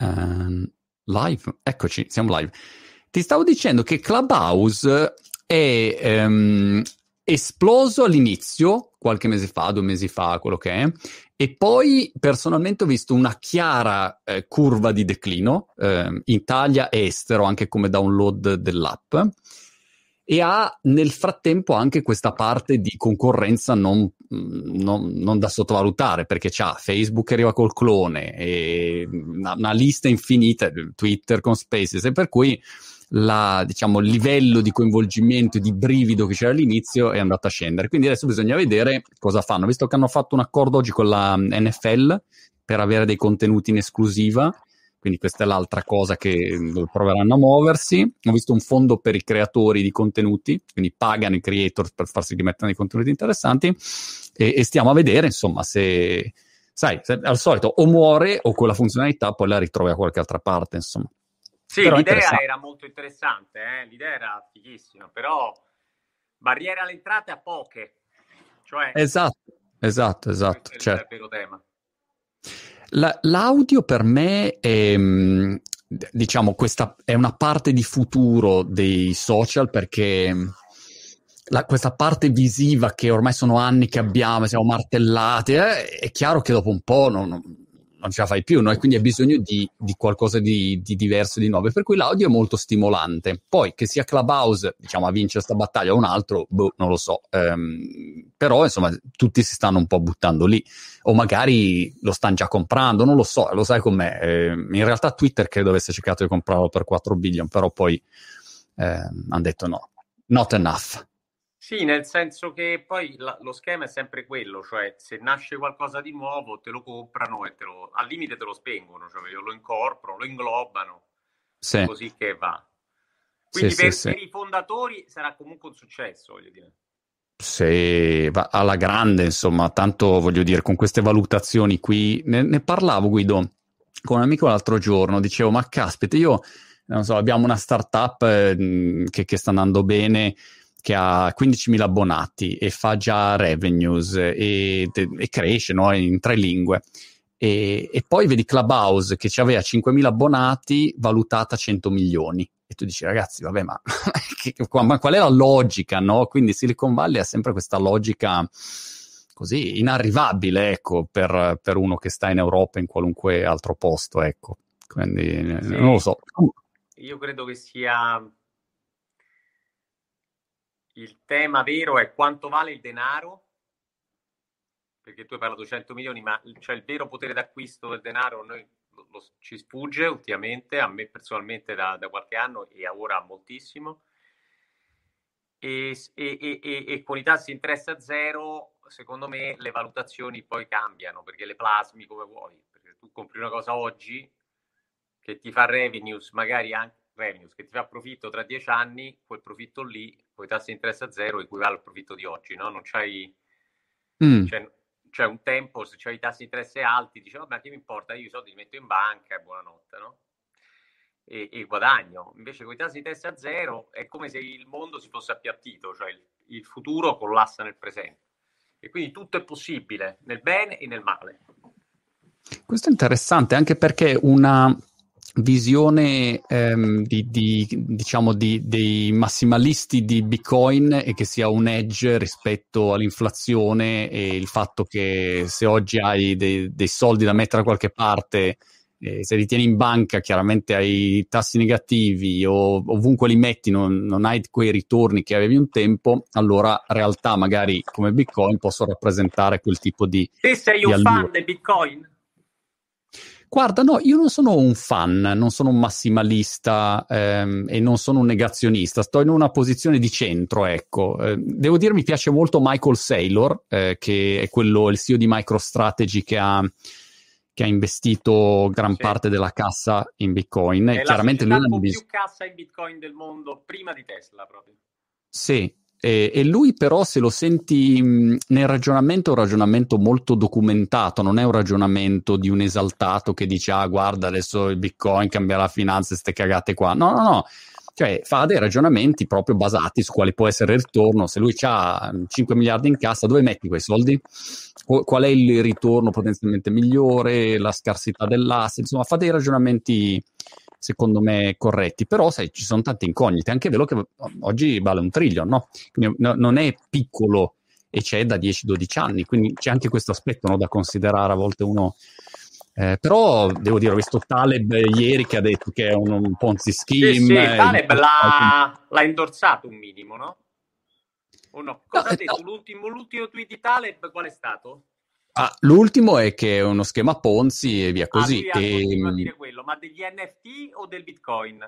Uh, live, eccoci, siamo live. Ti stavo dicendo che Clubhouse è um, esploso all'inizio, qualche mese fa, due mesi fa, quello che è, e poi personalmente ho visto una chiara eh, curva di declino, eh, Italia e estero, anche come download dell'app e ha nel frattempo anche questa parte di concorrenza non, non, non da sottovalutare perché c'ha Facebook che arriva col clone una, una lista infinita, Twitter con Spaces e per cui la, diciamo, il livello di coinvolgimento e di brivido che c'era all'inizio è andato a scendere. Quindi adesso bisogna vedere cosa fanno, visto che hanno fatto un accordo oggi con la NFL per avere dei contenuti in esclusiva quindi questa è l'altra cosa che proveranno a muoversi. Ho visto un fondo per i creatori di contenuti, quindi pagano i creator per farsi rimettere dei contenuti interessanti e, e stiamo a vedere, insomma, se, sai, se, al solito o muore o con la funzionalità poi la ritrovi da qualche altra parte, insomma. Sì, però l'idea era molto interessante, eh? l'idea era fighissima, però barriere alle entrate a poche. Cioè, esatto, esatto, esatto. È il certo. vero tema. La, l'audio per me è, mm, diciamo, questa è una parte di futuro dei social perché la, questa parte visiva che ormai sono anni che abbiamo, siamo martellati, eh, è chiaro che dopo un po' non, non ce la fai più, no? e quindi hai bisogno di, di qualcosa di, di, diverso, di nuovo, per cui l'audio è molto stimolante. Poi che sia Clubhouse, diciamo, a vincere questa battaglia o un altro, boh, non lo so, ehm, però insomma tutti si stanno un po' buttando lì, o magari lo stanno già comprando, non lo so, lo sai com'è. Eh, in realtà Twitter credo avesse cercato di comprarlo per 4 billion, però poi eh, hanno detto no, not enough. Sì, nel senso che poi la, lo schema è sempre quello, cioè se nasce qualcosa di nuovo te lo comprano e te lo, al limite te lo spengono, cioè lo incorporano, lo inglobano, sì. così che va. Quindi sì, per, sì, per i fondatori sarà comunque un successo, voglio dire. Sì, va alla grande, insomma, tanto voglio dire, con queste valutazioni qui, ne, ne parlavo Guido con un amico l'altro giorno, dicevo, ma caspita, io, non so, abbiamo una startup eh, che, che sta andando bene, che ha 15.000 abbonati e fa già revenues e, e cresce no? in tre lingue. E, e, poi vedi Clubhouse che aveva 5.000 abbonati valutata 100 milioni. E tu dici, ragazzi, vabbè, ma, che, ma qual è la logica, no? Quindi Silicon Valley ha sempre questa logica così inarrivabile, ecco, per, per uno che sta in Europa in qualunque altro posto, ecco. Quindi sì. non lo so. Io credo che sia il tema vero è quanto vale il denaro, perché tu hai parlato di 100 milioni, ma cioè il vero potere d'acquisto del denaro noi, lo, lo, ci sfugge ultimamente, a me personalmente da, da qualche anno e ora moltissimo. E, e, e, e, con i tassi interesse a zero, secondo me le valutazioni poi cambiano perché le plasmi come vuoi. Perché tu compri una cosa oggi che ti fa revenues, magari anche revenues che ti fa profitto tra dieci anni, quel profitto lì, con i tassi di interesse a zero, equivale al profitto di oggi, no? Non c'hai... Mm. Cioè, c'è un tempo, se c'hai i tassi di interesse alti, dici, vabbè, che mi importa, io i soldi li metto in banca e buonanotte, no? E, e, guadagno. Invece con i tassi di interesse a zero è come se il mondo si fosse appiattito, cioè il, il futuro collassa nel presente. E quindi tutto è possibile, nel bene e nel male. Questo è interessante anche perché una, visione ehm, di, di, diciamo di, dei massimalisti di Bitcoin e che sia un edge rispetto all'inflazione e il fatto che se oggi hai dei, dei soldi da mettere da qualche parte, eh, se li tieni in banca chiaramente hai tassi negativi o ovunque li metti non, non, hai quei ritorni che avevi un tempo, allora realtà magari come Bitcoin possono rappresentare quel tipo di... Te sei un allure. fan del Bitcoin? Guarda, no, io non sono un fan, non sono un massimalista ehm, e non sono un negazionista, sto in una posizione di centro, ecco. Eh, devo dire mi piace molto Michael Saylor, eh, che è quello, il CEO di MicroStrategy che ha, che ha investito gran sì. parte della cassa in Bitcoin. È Chiaramente la lui ha più cassa in Bitcoin del mondo prima di Tesla proprio. Sì, e, e, lui però se lo senti mh, nel ragionamento è un ragionamento molto documentato, non è un ragionamento di un esaltato che dice ah guarda adesso il bitcoin cambia la finanza, queste cagate qua. No, no, no, Cioè fa dei ragionamenti proprio basati su quale può essere il ritorno. Se lui ha 5 miliardi in cassa, dove metti quei soldi? Qual è il ritorno potenzialmente migliore? La scarsità dell'asset? Insomma, fa dei ragionamenti secondo me corretti, però sai, ci sono tante incognite, anche vero che oggi vale un trillion, no? No, non è piccolo e c'è da 10-12 anni, quindi c'è anche questo aspetto no, da considerare, a volte uno eh, però devo dire, ho visto Taleb ieri che ha detto che è un, un Ponzi scheme. Sì, sì, Taleb l'ha, l'ha, indorsato un minimo, no? O no? Cosa no, ha detto? No. L'ultimo, l'ultimo tweet di Taleb qual è stato? Ah, l'ultimo è che è uno schema Ponzi e via ah, così. Ah, e... a dire quello, ma degli NFT o del Bitcoin?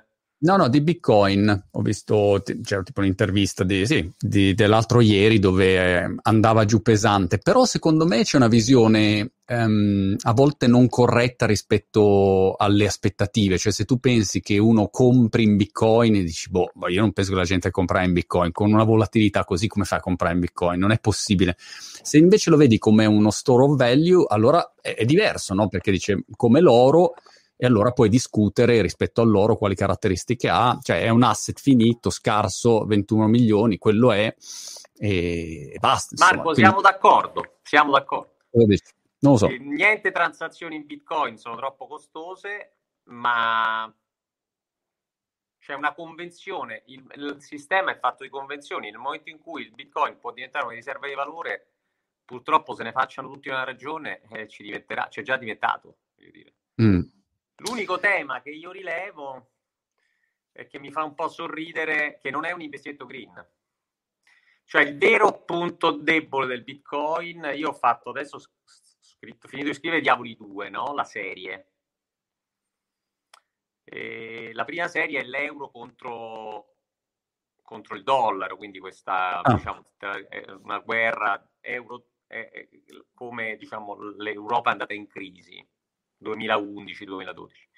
No, no, di Bitcoin. Ho visto, c'era tipo un'intervista di, sì, di, dell'altro ieri dove eh, andava giù pesante, però secondo me c'è una visione um, a volte non corretta rispetto alle aspettative. Cioè se tu pensi che uno compri in Bitcoin e dici, boh, io non penso che la gente comprare in Bitcoin, con una volatilità così come fai a comprare in Bitcoin? Non è possibile. Se invece lo vedi come uno store of value, allora è, è diverso, no? Perché dice, come l'oro e allora puoi discutere rispetto a loro quali caratteristiche ha, cioè è un asset finito, scarso, 21 milioni, quello è e, basta. Insomma. Marco, Quindi... siamo d'accordo, siamo d'accordo. Non lo so. Niente transazioni in Bitcoin sono troppo costose, ma c'è una convenzione, il, il, sistema è fatto di convenzioni, nel momento in cui il Bitcoin può diventare una riserva di valore, purtroppo se ne facciano tutti una ragione, eh, ci diventerà, c'è già diventato, voglio dire. Mm. L'unico tema che io rilevo e che mi fa un po' sorridere che non è un investimento green. Cioè il vero punto debole del Bitcoin, io ho fatto adesso scritto, finito di scrivere Diavoli 2, no? La serie. E la prima serie è l'euro contro, contro il dollaro, quindi questa ah. diciamo, una guerra euro, è, come diciamo, l'Europa è andata in crisi 2011-2012.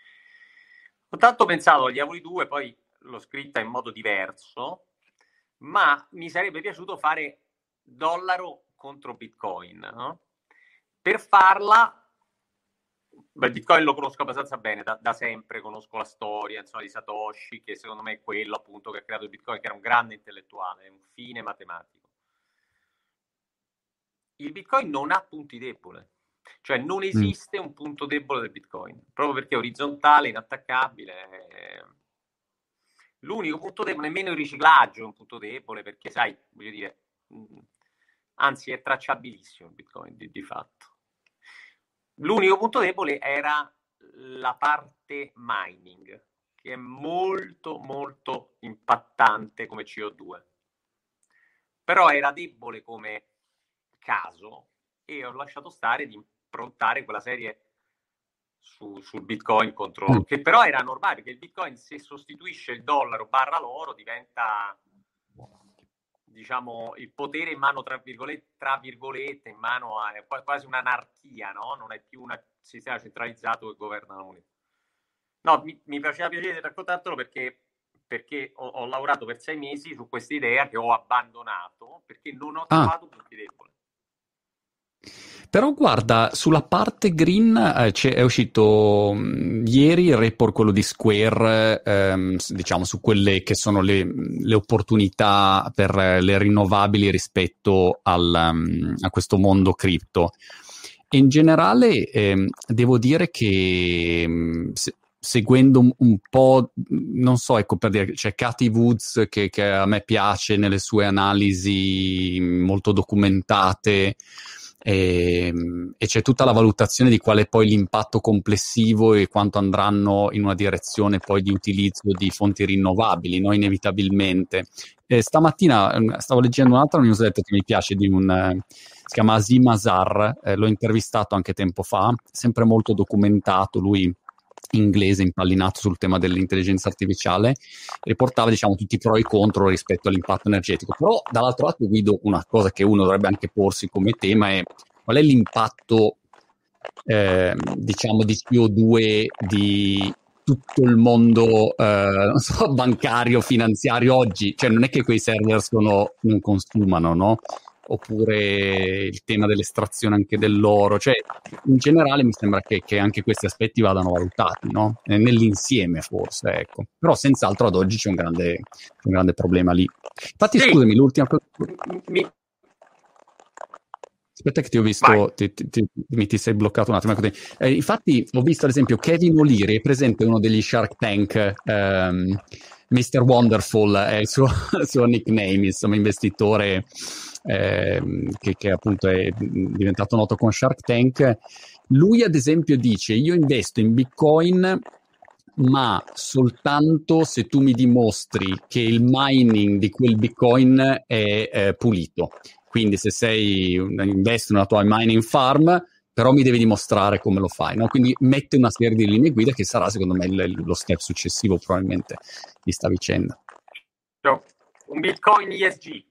Ho tanto pensato agli Diavoli 2, poi l'ho scritta in modo diverso, ma mi sarebbe piaciuto fare dollaro contro Bitcoin. No? Per farla, beh, Bitcoin lo conosco abbastanza bene da, da, sempre, conosco la storia insomma, di Satoshi, che secondo me è quello appunto che ha creato il Bitcoin, che era un grande intellettuale, un fine matematico. Il Bitcoin non ha punti deboli. Cioè non mm. esiste mm. un punto debole del Bitcoin, proprio perché è orizzontale, inattaccabile. Eh. L'unico punto debole, nemmeno il riciclaggio è un punto debole, perché sai, voglio dire, mm, anzi è tracciabilissimo il Bitcoin di, di fatto. L'unico punto debole era la parte mining, che è molto molto impattante come CO2. Però era debole come caso e ho lasciato stare di improntare quella serie su, sul bitcoin contro mm. che però era normale perché il bitcoin se sostituisce il dollaro barra l'oro diventa diciamo il potere in mano tra virgolette, tra virgolette in mano a quasi un'anarchia no? non è più un sistema centralizzato che governa la moneta no mi, mi faceva piacere raccontartelo perché perché ho, ho, lavorato per sei mesi su questa idea che ho abbandonato perché non ho ah. trovato punti deboli però guarda, sulla parte green eh, è uscito mh, mm, ieri il report, quello di Square, ehm, diciamo su quelle che sono le, le opportunità per le rinnovabili rispetto al, um, a questo mondo cripto. In generale, ehm, devo dire che mm, se, seguendo un, un, po', non so, ecco per dire, c'è Cathy Woods che, che a me piace nelle sue analisi molto documentate e, ehm, e, c'è tutta la valutazione di qual è poi l'impatto complessivo e quanto andranno in una direzione poi di utilizzo di fonti rinnovabili, no? inevitabilmente. E stamattina ehm, stavo leggendo un'altra newsletter che mi piace di un... Eh, si chiama Azim Azar, eh, l'ho intervistato anche tempo fa, sempre molto documentato, lui inglese impallinato sul tema dell'intelligenza artificiale, riportava diciamo tutti i pro e i contro rispetto all'impatto energetico. Però dall'altro lato Guido una cosa che uno dovrebbe anche porsi come tema è qual è l'impatto eh, diciamo di CO2 di tutto il mondo eh, so, bancario, finanziario oggi, cioè non è che quei server sono, non consumano, no? Oppure il tema dell'estrazione anche dell'oro, cioè in generale mi sembra che, che anche questi aspetti vadano valutati, no? nell'insieme forse, ecco. però senz'altro ad oggi c'è un grande, un grande problema lì. Infatti sì. scusami, l'ultima cosa... Mi... Aspetta che ti ho visto, ti, ti, ti, mi ti sei bloccato un attimo. Eh, infatti ho visto ad esempio Kevin O'Leary, è presente uno degli Shark Tank, ehm, Mr. Wonderful è il suo, il suo nickname, insomma investitore eh, che, che, appunto è diventato noto con Shark Tank. Lui ad esempio dice io investo in Bitcoin ma soltanto se tu mi dimostri che il mining di quel Bitcoin è eh, pulito. Quindi se sei investi in una tua mining farm, però mi devi dimostrare come lo fai. No? Quindi mette una serie di linee guida che sarà secondo me il, lo step successivo probabilmente di sta vicenda. Un Bitcoin ESG.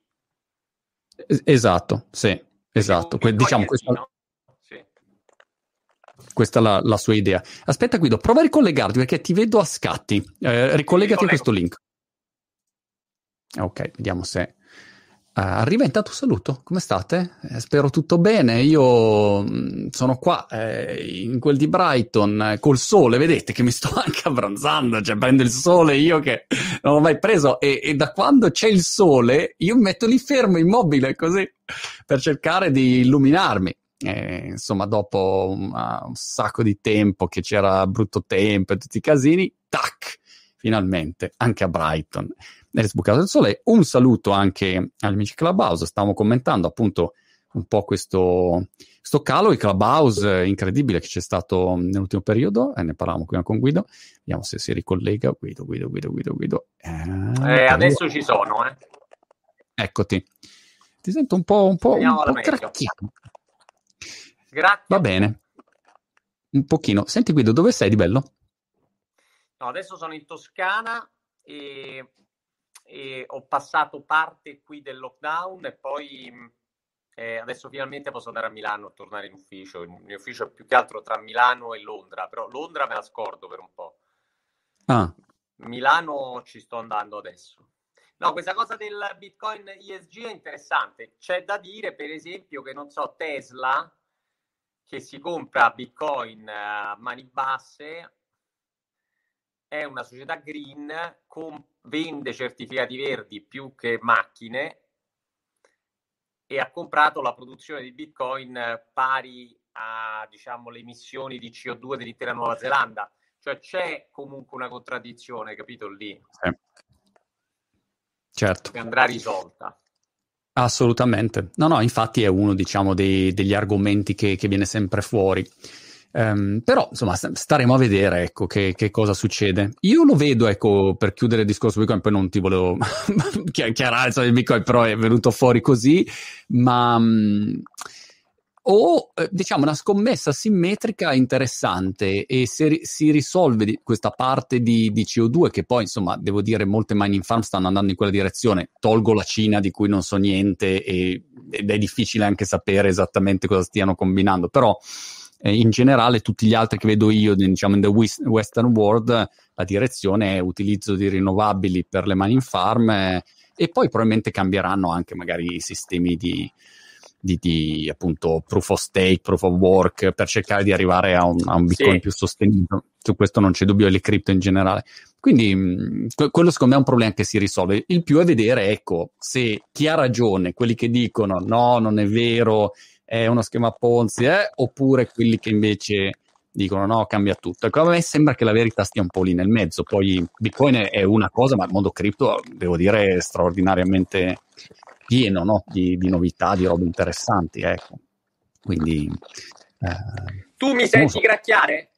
Esatto, sì, esatto. Que- diciamo, questa, no? sì. questa è la, la, sua idea. Aspetta Guido, prova a ricollegarti perché ti vedo a scatti. Eh, ricollegati a questo link. Ok, vediamo se arriva intanto saluto, come state? Eh, spero tutto bene. Io mm, sono qua eh, in quel di Brighton eh, col sole, vedete che mi sto anche abbronzando, cioè prendo il sole io che non l'ho mai preso e, e, da quando c'è il sole io mi metto lì fermo, immobile così per cercare di illuminarmi. Eh, insomma, dopo un, uh, un sacco di tempo che c'era brutto tempo e tutti i casini, tac, finalmente anche a Brighton è sbucato il sole. Un saluto anche agli amici Clubhouse, stavamo commentando appunto un po' questo, questo calo, il Clubhouse incredibile che c'è stato nell'ultimo periodo, e ne parlavamo prima con Guido, vediamo se si ricollega, Guido, Guido, Guido, Guido, Guido. Eh, eh, adesso ci sono, eh. Eccoti. Ti sento un po', un po', un po cracchiato. Grazie. Va bene. Un pochino. Senti Guido, dove sei di bello? No, adesso sono in Toscana e e ho passato parte qui del lockdown e poi eh, adesso finalmente posso andare a Milano a tornare in ufficio. Il mio ufficio è più che altro tra Milano e Londra, però Londra me la scordo per un po'. Ah. Milano ci sto andando adesso. No, questa cosa del Bitcoin ESG è interessante. C'è da dire, per esempio, che non so, Tesla che si compra Bitcoin a mani basse è una società green, con, vende certificati verdi più che macchine e ha comprato la produzione di Bitcoin pari a diciamo, le emissioni di CO2 dell'intera Nuova Zelanda. Cioè c'è comunque una contraddizione, capito lì? Sì. Certo. Che andrà risolta. Assolutamente. No, no, infatti è uno, diciamo, dei, degli argomenti che, che viene sempre fuori. Um, però insomma staremo a vedere ecco che, che, cosa succede. Io lo vedo ecco per chiudere il discorso Bitcoin, poi non ti volevo chiarare il Bitcoin, però è venuto fuori così, ma um, o eh, diciamo una scommessa simmetrica interessante e se si risolve questa parte di, di, CO2 che poi insomma devo dire molte mining farm stanno andando in quella direzione tolgo la Cina di cui non so niente e, ed è difficile anche sapere esattamente cosa stiano combinando però eh, in generale tutti gli altri che vedo io, diciamo in the western world, la direzione è utilizzo di rinnovabili per le mining farm eh, e poi probabilmente cambieranno anche magari i sistemi di, di, di, appunto proof of stake, proof of work per cercare di arrivare a un, a un bitcoin sì. più sostenuto. Su questo non c'è dubbio, e le cripto in generale. Quindi mh, quello secondo me è un problema che si risolve. Il più è vedere, ecco, se chi ha ragione, quelli che dicono no, non è vero, è uno schema Ponzi, eh? oppure quelli che invece dicono no, cambia tutto. Ecco, a me sembra che la verità stia un po' lì nel mezzo. Poi Bitcoin è una cosa, ma il mondo cripto, devo dire, è straordinariamente pieno no? di, di, novità, di robe interessanti. Ecco. Quindi, eh, tu mi senti so. gracchiare?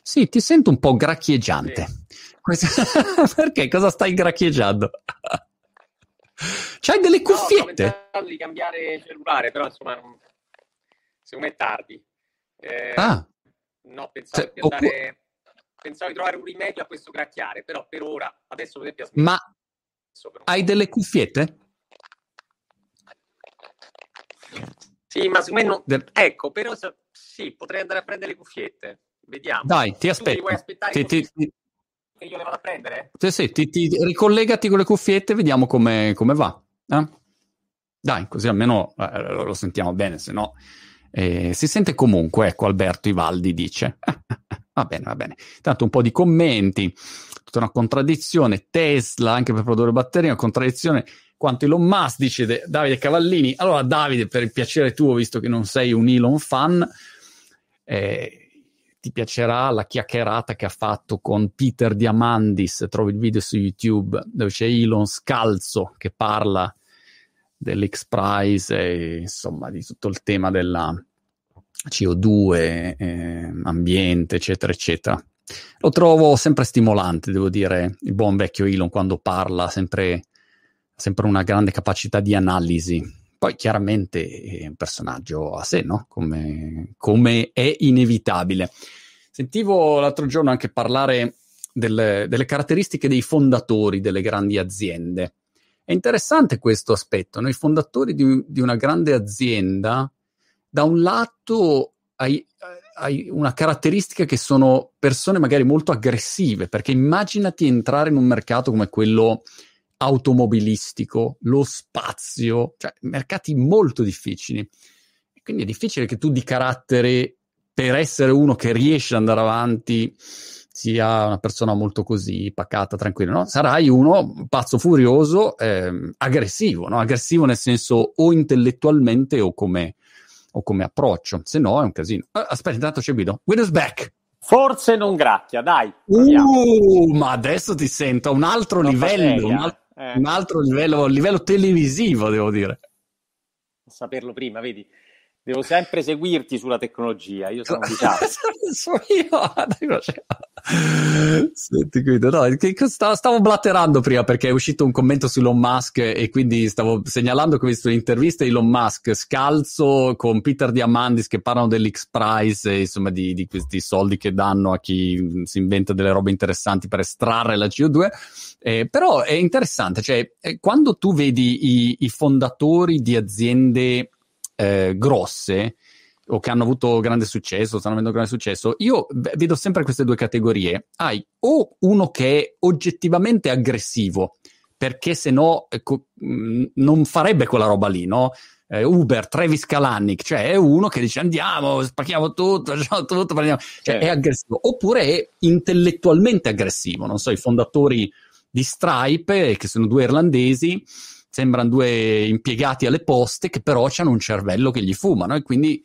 Sì, ti sento un po' gracchieggiante. Sì. Perché? Cosa stai gracchieggiando? C'hai delle cuffiette? No, sto di cambiare cellulare, però insomma, secondo me è tardi. Eh, ah. No, pensavo cioè, di andare... Pensavo di trovare un rimedio a questo gracchiare, però per ora, adesso per esempio... Ma hai delle cuffiette? Sì, ma secondo me non... De... Ecco, però sì, potrei andare a prendere le cuffiette. Vediamo. Dai, ti aspetto. Ti, ti, ti, e io le vado a prendere? Sì, sì, ti, ti ricollegati con le cuffiette e vediamo come, come va. Eh? Dai, così almeno eh, lo sentiamo bene, se no eh, si sente comunque, ecco Alberto Ivaldi dice. va bene, va bene. Tanto un po' di commenti, tutta una contraddizione, Tesla anche per produrre batterie, una contraddizione quanto Elon Musk dice de- Davide Cavallini. Allora Davide, per il piacere tuo, visto che non sei un Elon fan, eh, ti piacerà la chiacchierata che ha fatto con Peter Diamandis, trovi il video su YouTube, dove c'è Elon scalzo che parla dell'X Prize e insomma di tutto il tema della CO2, eh, ambiente, eccetera, eccetera. Lo trovo sempre stimolante, devo dire, il buon vecchio Elon quando parla, sempre, sempre una grande capacità di analisi. Poi chiaramente è un personaggio a sé, no? Come, come è inevitabile. Sentivo l'altro giorno anche parlare delle, delle caratteristiche dei fondatori delle grandi aziende. È interessante questo aspetto. Noi fondatori di, di una grande azienda, da un lato hai, hai, una caratteristica che sono persone magari molto aggressive, perché immaginati entrare in un mercato come quello automobilistico, lo spazio, cioè mercati molto difficili. quindi è difficile che tu di carattere, per essere uno che riesce ad andare avanti, sia una persona molto così pacata, tranquilla, no? Sarai uno pazzo furioso, eh, aggressivo, no? Aggressivo nel senso o intellettualmente o come, o come approccio, se no è un casino. Uh, aspetta, intanto c'è Guido. Guido's back! Forse non gracchia, dai. Uh, ma adesso ti sento a un altro non livello, un, al- eh. un, altro livello, livello televisivo, devo dire. Saperlo prima, vedi? Devo sempre seguirti sulla tecnologia, io sono disastro. sono io, Senti, Guido, no, stavo, blatterando prima perché è uscito un commento su Elon Musk e quindi stavo segnalando che ho visto l'intervista di Elon Musk scalzo con Peter Diamandis che parlano dell'X Prize insomma di, di, questi soldi che danno a chi si inventa delle robe interessanti per estrarre la CO2. Eh, però è interessante, cioè eh, quando tu vedi i, i fondatori di aziende eh, grosse o che hanno avuto grande successo, stanno avendo grande successo, io vedo sempre queste due categorie. Hai o uno che è oggettivamente aggressivo, perché se no ecco, non farebbe quella roba lì, no? Eh, Uber, Travis Kalanick, cioè è uno che dice andiamo, spacchiamo tutto, facciamo tutto, prendiamo. Cioè eh. è aggressivo. Oppure è intellettualmente aggressivo, non so, i fondatori di Stripe, che sono due irlandesi, sembrano due impiegati alle poste che però hanno un cervello che gli fumano e quindi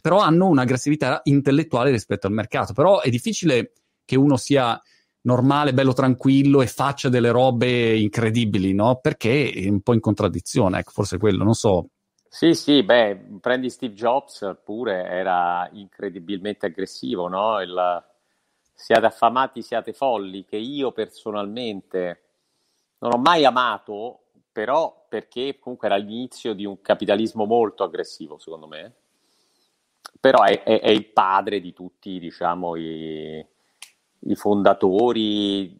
però hanno un'aggressività intellettuale rispetto al mercato. Però è difficile che uno sia normale, bello tranquillo e faccia delle robe incredibili, no? Perché è un po' in contraddizione, ecco, forse quello, non so. Sì, sì, beh, prendi Steve Jobs pure, era incredibilmente aggressivo, no? Il, siate affamati, siate folli, che io personalmente non ho mai amato, però perché comunque era l'inizio di un capitalismo molto aggressivo, secondo me. Però è, è, è il padre di tutti, diciamo, i, i fondatori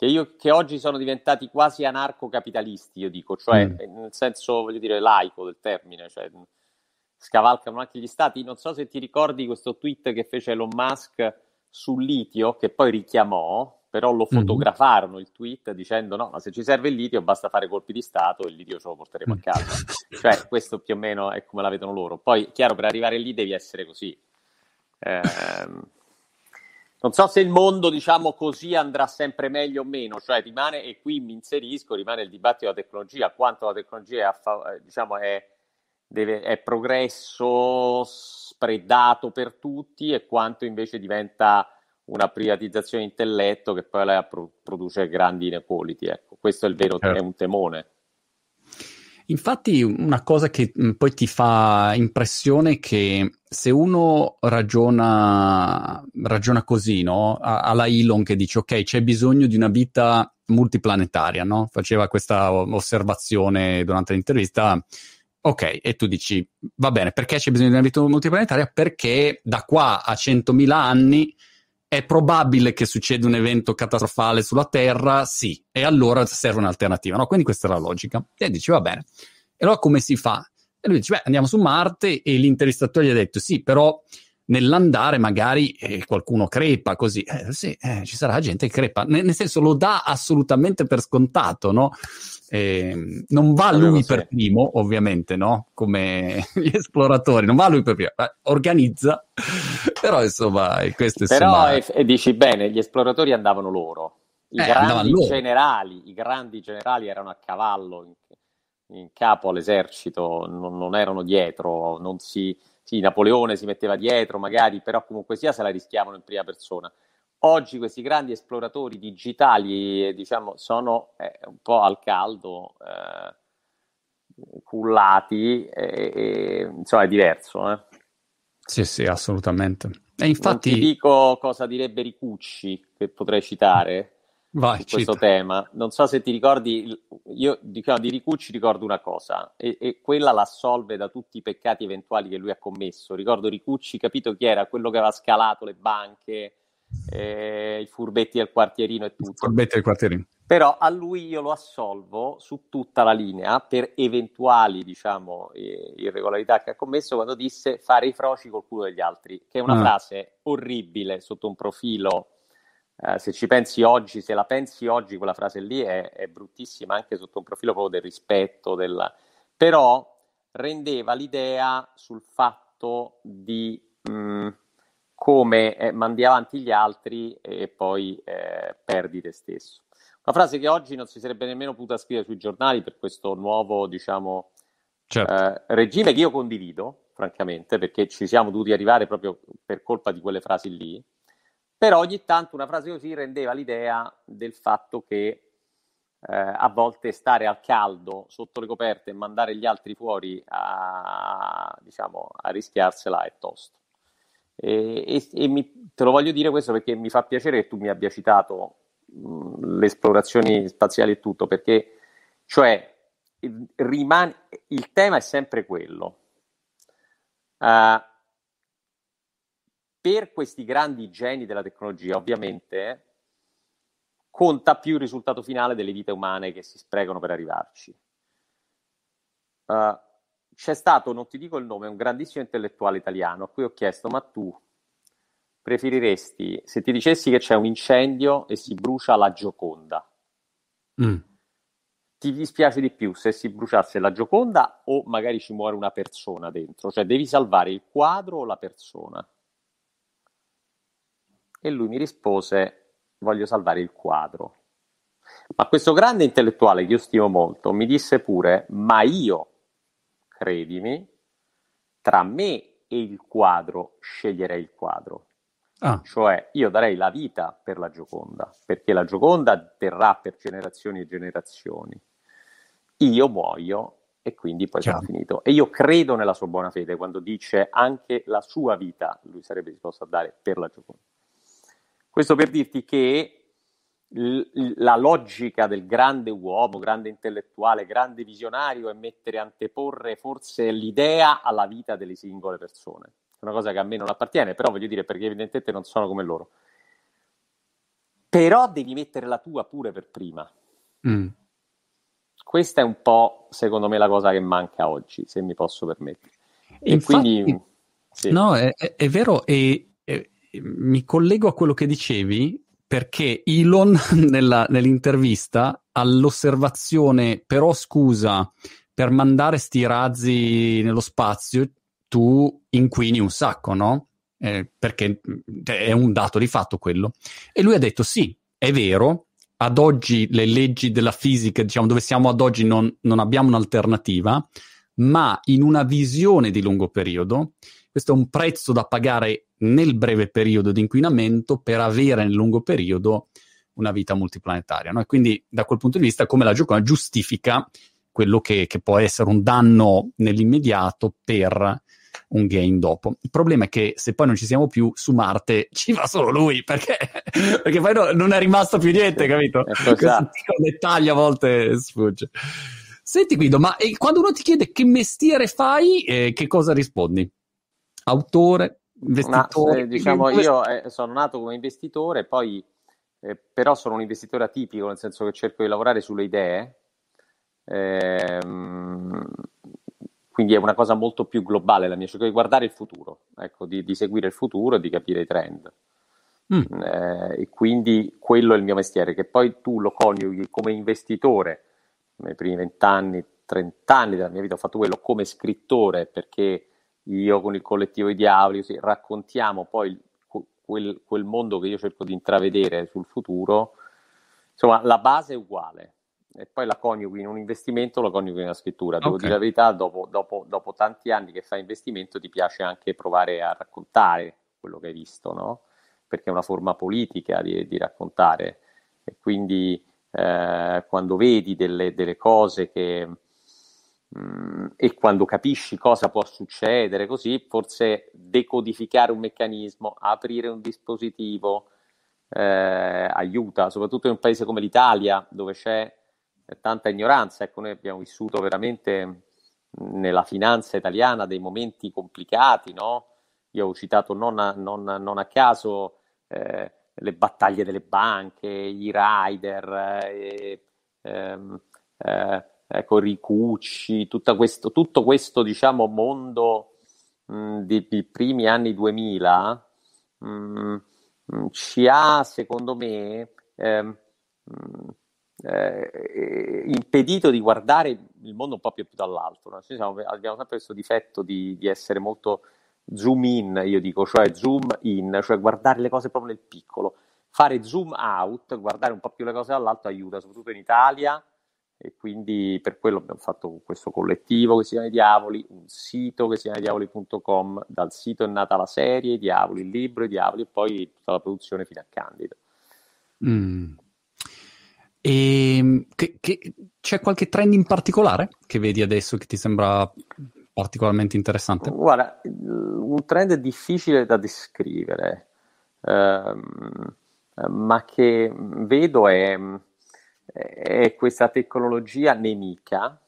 che, io, che, oggi sono diventati quasi anarcocapitalisti, io dico, cioè mm. nel senso, voglio dire, laico del termine, cioè scavalcano anche gli stati. Non so se ti ricordi questo tweet che fece Elon Musk sul litio, che poi richiamò, però lo mhm. fotografarono il tweet dicendo no, ma se ci serve il litio basta fare colpi di Stato e il litio ce lo porteremo a mm. casa. cioè, questo più o meno è come la vedono loro. Poi, chiaro, per arrivare lì devi essere così. Eh, non so se il mondo, diciamo così, andrà sempre meglio o meno, cioè rimane, e qui mi inserisco, rimane il dibattito della tecnologia, quanto la tecnologia è, diciamo, è, deve, è progresso spredato per tutti e quanto invece diventa una privatizzazione di intelletto che poi la pro- produce grandi inequality. Ecco, questo è il vero, certo. è un temone. Infatti, una cosa che poi ti fa impressione è che se uno ragiona, ragiona così, no? Alla Elon che dice ok, c'è bisogno di una vita multiplanetaria, no? Faceva questa osservazione durante l'intervista. Ok, e tu dici, va bene, perché c'è bisogno di una vita multiplanetaria? Perché da qua a 100.000 anni è probabile che succeda un evento catastrofale sulla Terra? Sì, e allora serve un'alternativa, no? Quindi questa è la logica. E dici, va bene. E allora come si fa? E lui dice, beh, andiamo su Marte e l'intervistatore gli ha detto, sì, però nell'andare magari eh, qualcuno crepa così, eh, sì, eh, ci sarà gente che crepa, N- nel senso lo dà assolutamente per scontato, no? Eh, non va lui per primo, ovviamente, no? Come gli esploratori, non va lui per primo, organizza, però insomma, questo Però insomma... e, dici bene, gli esploratori andavano loro, i eh, grandi generali, i grandi generali erano a cavallo in, in capo all'esercito, non, non erano dietro, non si sì, Napoleone si metteva dietro magari, però comunque sia se la rischiavano in prima persona. Oggi questi grandi esploratori digitali, diciamo, sono eh, un po' al caldo, eh, cullati, e, e, insomma è diverso. Eh. Sì, sì, assolutamente. E infatti... Non ti dico cosa direbbe Ricucci, che potrei citare, Vai, su questo tema. Non so se ti ricordi, io diciamo, di Ricucci ricordo una cosa, e, e, quella l'assolve da tutti i peccati eventuali che lui ha commesso. Ricordo Ricucci, capito chi era? Quello che aveva scalato le banche, eh, i furbetti del quartierino e tutto. Furbetti del quartierino. Però a lui io lo assolvo su tutta la linea per eventuali, diciamo, irregolarità che ha commesso quando disse fare i froci col culo degli altri, che è una ah. frase orribile sotto un profilo Uh, se ci pensi oggi, se la pensi oggi, quella frase lì è, è bruttissima anche sotto un profilo proprio del rispetto, della... però rendeva l'idea sul fatto di mh, mm, come eh, mandi avanti gli altri e poi eh, perdi te stesso. Una frase che oggi non si sarebbe nemmeno potuta scrivere sui giornali per questo nuovo, diciamo, certo. eh, regime che io condivido, francamente, perché ci siamo dovuti arrivare proprio per colpa di quelle frasi lì però ogni tanto una frase così rendeva l'idea del fatto che eh, a volte stare al caldo sotto le coperte e mandare gli altri fuori a, diciamo, a rischiarsela è tosto. E, e, e mi, te lo voglio dire questo perché mi fa piacere che tu mi abbia citato mh, le esplorazioni spaziali e tutto, perché cioè rimane, il tema è sempre quello. Uh, per questi grandi geni della tecnologia, ovviamente, conta più il risultato finale delle vite umane che si sprecano per arrivarci. Uh, c'è stato, non ti dico il nome, un grandissimo intellettuale italiano a cui ho chiesto, ma tu preferiresti, se ti dicessi che c'è un incendio e si brucia la Gioconda, mm. ti dispiace di più se si bruciasse la Gioconda o magari ci muore una persona dentro? Cioè devi salvare il quadro o la persona? E lui mi rispose, voglio salvare il quadro. Ma questo grande intellettuale che io stimo molto mi disse pure, ma io, credimi, tra me e il quadro sceglierei il quadro. Ah. Cioè io darei la vita per la Gioconda, perché la Gioconda terrà per generazioni e generazioni. Io muoio e quindi poi Chiaro. sarà finito. E io credo nella sua buona fede quando dice anche la sua vita lui sarebbe disposto a dare per la Gioconda. Questo per dirti che la logica del grande uomo, grande intellettuale, grande visionario è mettere anteporre forse l'idea alla vita delle singole persone. È una cosa che a me non appartiene, però voglio dire perché evidentemente non sono come loro. Però devi mettere la tua pure per prima. Mm. Questa è un po', secondo me, la cosa che manca oggi, se mi posso permettere. E Infatti, quindi... Sì. No, è, è, vero, e mi collego a quello che dicevi perché Elon nella, nell'intervista all'osservazione però scusa per mandare sti razzi nello spazio tu inquini un sacco, no? Eh, perché è un dato di fatto quello. E lui ha detto sì, è vero, ad oggi le leggi della fisica, diciamo dove siamo ad oggi non, non abbiamo un'alternativa, ma in una visione di lungo periodo questo è un prezzo da pagare nel breve periodo di inquinamento per avere nel lungo periodo una vita multiplanetaria. No? E quindi da quel punto di vista come la Gioconda giustifica quello che, che, può essere un danno nell'immediato per un gain dopo. Il problema è che se poi non ci siamo più su Marte ci va solo lui perché, perché poi no, non è rimasto più niente, capito? Questo dettaglio a volte sfugge. Senti Guido, ma eh, quando uno ti chiede che mestiere fai, eh, che cosa rispondi? autore, investitore? Ma, eh, diciamo, io eh, sono nato come investitore, poi eh, però sono un investitore atipico, nel senso che cerco di lavorare sulle idee. Ehm, quindi è una cosa molto più globale la mia, cerco di guardare il futuro, ecco, di, di seguire il futuro e di capire i trend. Mm. Eh, e quindi quello è il mio mestiere, che poi tu lo coniughi come investitore nei primi vent'anni, trent'anni della mia vita ho fatto quello come scrittore perché io con il collettivo I Diavoli così, raccontiamo poi quel, quel, mondo che io cerco di intravedere sul futuro. Insomma, la base è uguale e poi la coniughi in un investimento, la coniughi nella scrittura. Devo okay. dire la verità, dopo, dopo, dopo, tanti anni che fai investimento ti piace anche provare a raccontare quello che hai visto, no? Perché è una forma politica di, di raccontare e quindi eh, quando vedi delle, delle cose che Mm, e quando capisci cosa può succedere così, forse decodificare un meccanismo, aprire un dispositivo eh, aiuta, soprattutto in un paese come l'Italia dove c'è tanta ignoranza. Ecco, noi abbiamo vissuto veramente nella finanza italiana dei momenti complicati, no? Io ho citato non a, non, non a caso eh, le battaglie delle banche, i rider, eh, ehm, eh, ecco, Ricucci, questo, tutto questo diciamo, mondo dei primi anni 2000 mh, mh, ci ha, secondo me, eh, eh, impedito di guardare il mondo un po' più, più dall'alto. No? Siamo, abbiamo sempre questo difetto di, di essere molto zoom in, io dico, cioè zoom in, cioè guardare le cose proprio nel piccolo. Fare zoom out, guardare un po' più le cose dall'alto aiuta, soprattutto in Italia, e quindi per quello abbiamo fatto questo collettivo che si chiama I Diavoli, un sito che si chiama diavoli.com, dal sito è nata la serie I Diavoli, il libro I Diavoli e poi tutta la produzione fino a Candido. Mm. E ehm, che, che, c'è qualche trend in particolare che vedi adesso che ti sembra particolarmente interessante? Guarda, un trend difficile da descrivere, ehm, ma che vedo è è questa tecnologia nemica,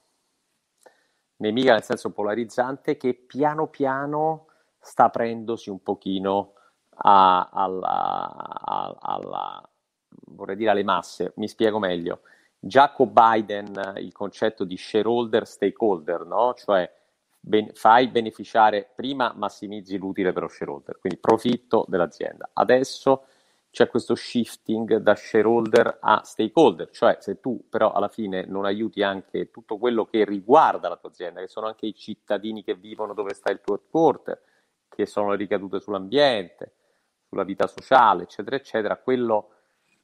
nemica nel senso polarizzante, che piano piano sta aprendosi un pochino a, alla, a, alla, vorrei dire alle masse. Mi spiego meglio. Già con Biden il concetto di shareholder stakeholder, no? cioè ben, fai beneficiare prima massimizzi l'utile per lo shareholder, quindi profitto dell'azienda. Adesso c'è questo shifting da shareholder a stakeholder, cioè se tu però alla fine non aiuti anche tutto quello che riguarda la tua azienda, che sono anche i cittadini che vivono dove sta il tuo headquarter, che sono le ricadute sull'ambiente, sulla vita sociale, eccetera, eccetera, quello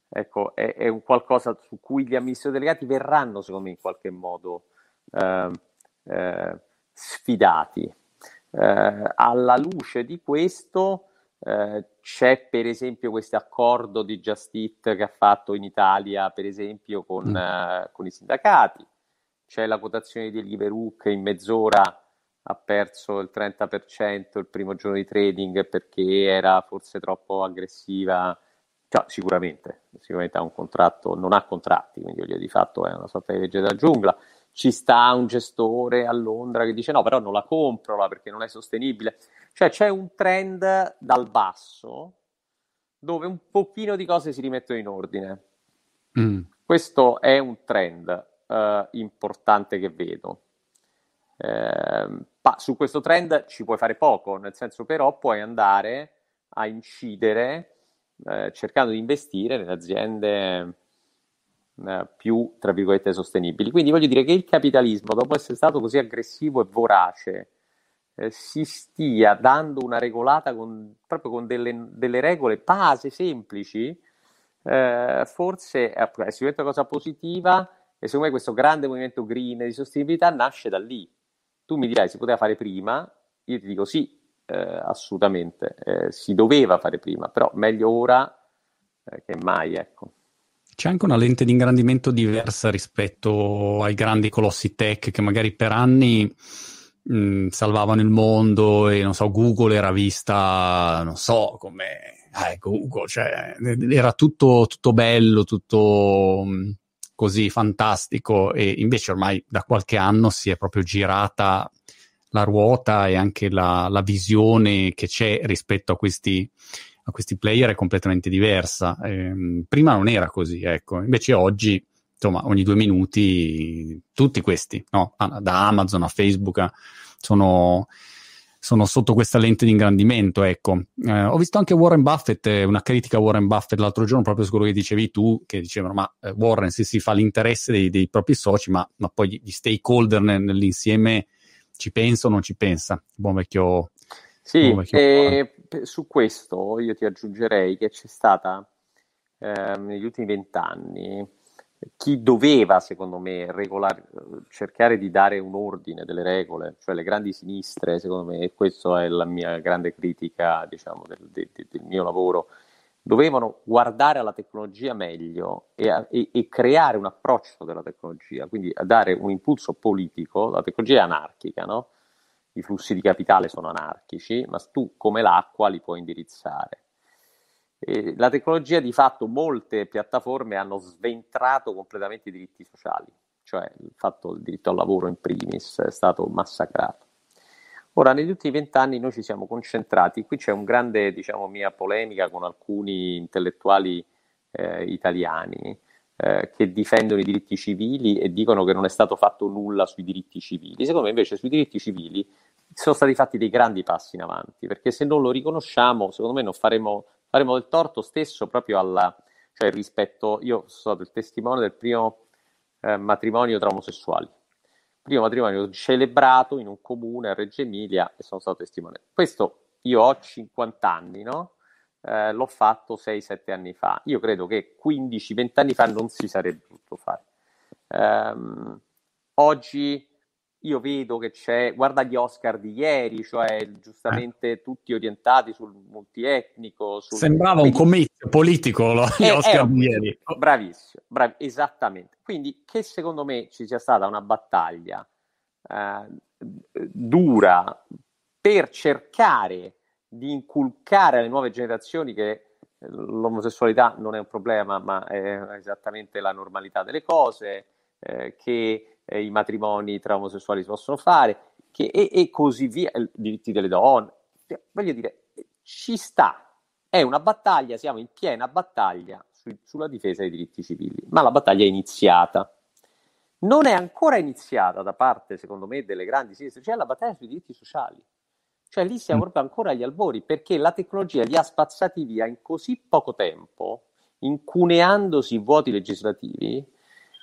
ecco, è, è un qualcosa su cui gli amministratori delegati verranno, secondo me, in qualche modo eh, eh, sfidati. Eh, alla luce di questo, eh, c'è per esempio questo accordo di Just Eat che ha fatto in Italia, per esempio, con, mm. uh, con i sindacati. C'è la quotazione di Deliveroo che in mezz'ora ha perso il 30% il primo giorno di trading perché era forse troppo aggressiva. Cioè, sicuramente, sicuramente ha un contratto, non ha contratti, quindi di fatto è una sorta di legge della giungla ci sta un gestore a Londra che dice no, però non la compro perché non è sostenibile. Cioè c'è un trend dal basso dove un pochino di cose si rimettono in ordine. Mm. Questo è un trend uh, importante che vedo. Eh, su questo trend ci puoi fare poco, nel senso però puoi andare a incidere eh, cercando di investire nelle aziende eh, più, tra virgolette, sostenibili. Quindi voglio dire che il capitalismo, dopo essere stato così aggressivo e vorace, eh, si stia dando una regolata con, proprio con delle, delle regole base, semplici, eh, forse è, è sicuramente una cosa positiva e secondo me questo grande movimento green di sostenibilità nasce da lì. Tu mi dirai si poteva fare prima, io ti dico sì, eh, assolutamente, eh, si doveva fare prima, però meglio ora eh, che mai, ecco. C'è anche una lente di ingrandimento diversa rispetto ai grandi colossi tech che magari per anni mh, mm, salvavano il mondo e non so, Google era vista, non so, come eh, Google, cioè era tutto, tutto bello, tutto mm, così fantastico e invece ormai da qualche anno si è proprio girata la ruota e anche la, la visione che c'è rispetto a questi questi player è completamente diversa. Eh, prima non era così, ecco. Invece oggi, insomma, ogni due minuti tutti questi, no? Da Amazon a Facebook a, sono, sono sotto questa lente di ingrandimento, ecco. Eh, ho visto anche Warren Buffett, eh, una critica a Warren Buffett l'altro giorno, proprio su quello che dicevi tu, che dicevano, ma eh, Warren se si fa l'interesse dei, dei propri soci, ma, ma, poi gli stakeholder nell'insieme ci pensa o non ci pensa? Buon vecchio... Sì, buon vecchio e su questo io ti aggiungerei che c'è stata eh, negli ultimi vent'anni chi doveva, secondo me, regolare, cercare di dare un ordine delle regole, cioè le grandi sinistre, secondo me, e questa è la mia grande critica, diciamo, del, del, del mio lavoro, dovevano guardare alla tecnologia meglio e, e, e, creare un approccio della tecnologia, quindi dare un impulso politico, la tecnologia è anarchica, no? i flussi di capitale sono anarchici, ma tu come l'acqua li puoi indirizzare. La tecnologia di fatto molte piattaforme hanno sventrato completamente i diritti sociali, cioè il fatto del diritto al lavoro in primis è stato massacrato. Ora, negli ultimi vent'anni noi ci siamo concentrati, qui c'è un grande, diciamo, mia polemica con alcuni intellettuali eh, italiani eh, che difendono i diritti civili e dicono che non è stato fatto nulla sui diritti civili. Secondo me invece sui diritti civili sono stati fatti dei grandi passi in avanti, perché se non lo riconosciamo, secondo me non faremo faremo del torto stesso proprio alla, cioè rispetto, io sono stato il testimone del primo eh, matrimonio tra omosessuali, primo matrimonio celebrato in un comune a Reggio Emilia e sono stato testimone. Questo io ho 50 anni, no? Eh, l'ho fatto 6-7 anni fa. Io credo che 15-20 anni fa non si sarebbe potuto fare. Um, oggi io vedo che c'è, guarda gli Oscar di ieri, cioè giustamente eh. tutti orientati sul multietnico. Sul... Sembrava un comizio politico lo, gli Oscar di ieri. Bravissimo, brav- esattamente. Quindi che secondo me ci sia stata una battaglia eh, dura per cercare di inculcare alle nuove generazioni che l'omosessualità non è un problema, ma è esattamente la normalità delle cose, eh, che eh, i matrimoni tra omosessuali si possono fare, che, e, e, così via, i diritti delle donne. Voglio dire, ci sta. È una battaglia, siamo in piena battaglia su, sulla difesa dei diritti civili, ma la battaglia è iniziata. Non è ancora iniziata da parte, secondo me, delle grandi sinistre, cioè la battaglia sui diritti sociali. Cioè lì siamo mm. proprio ancora agli albori, perché la tecnologia li ha spazzati via in così poco tempo, incuneandosi vuoti legislativi,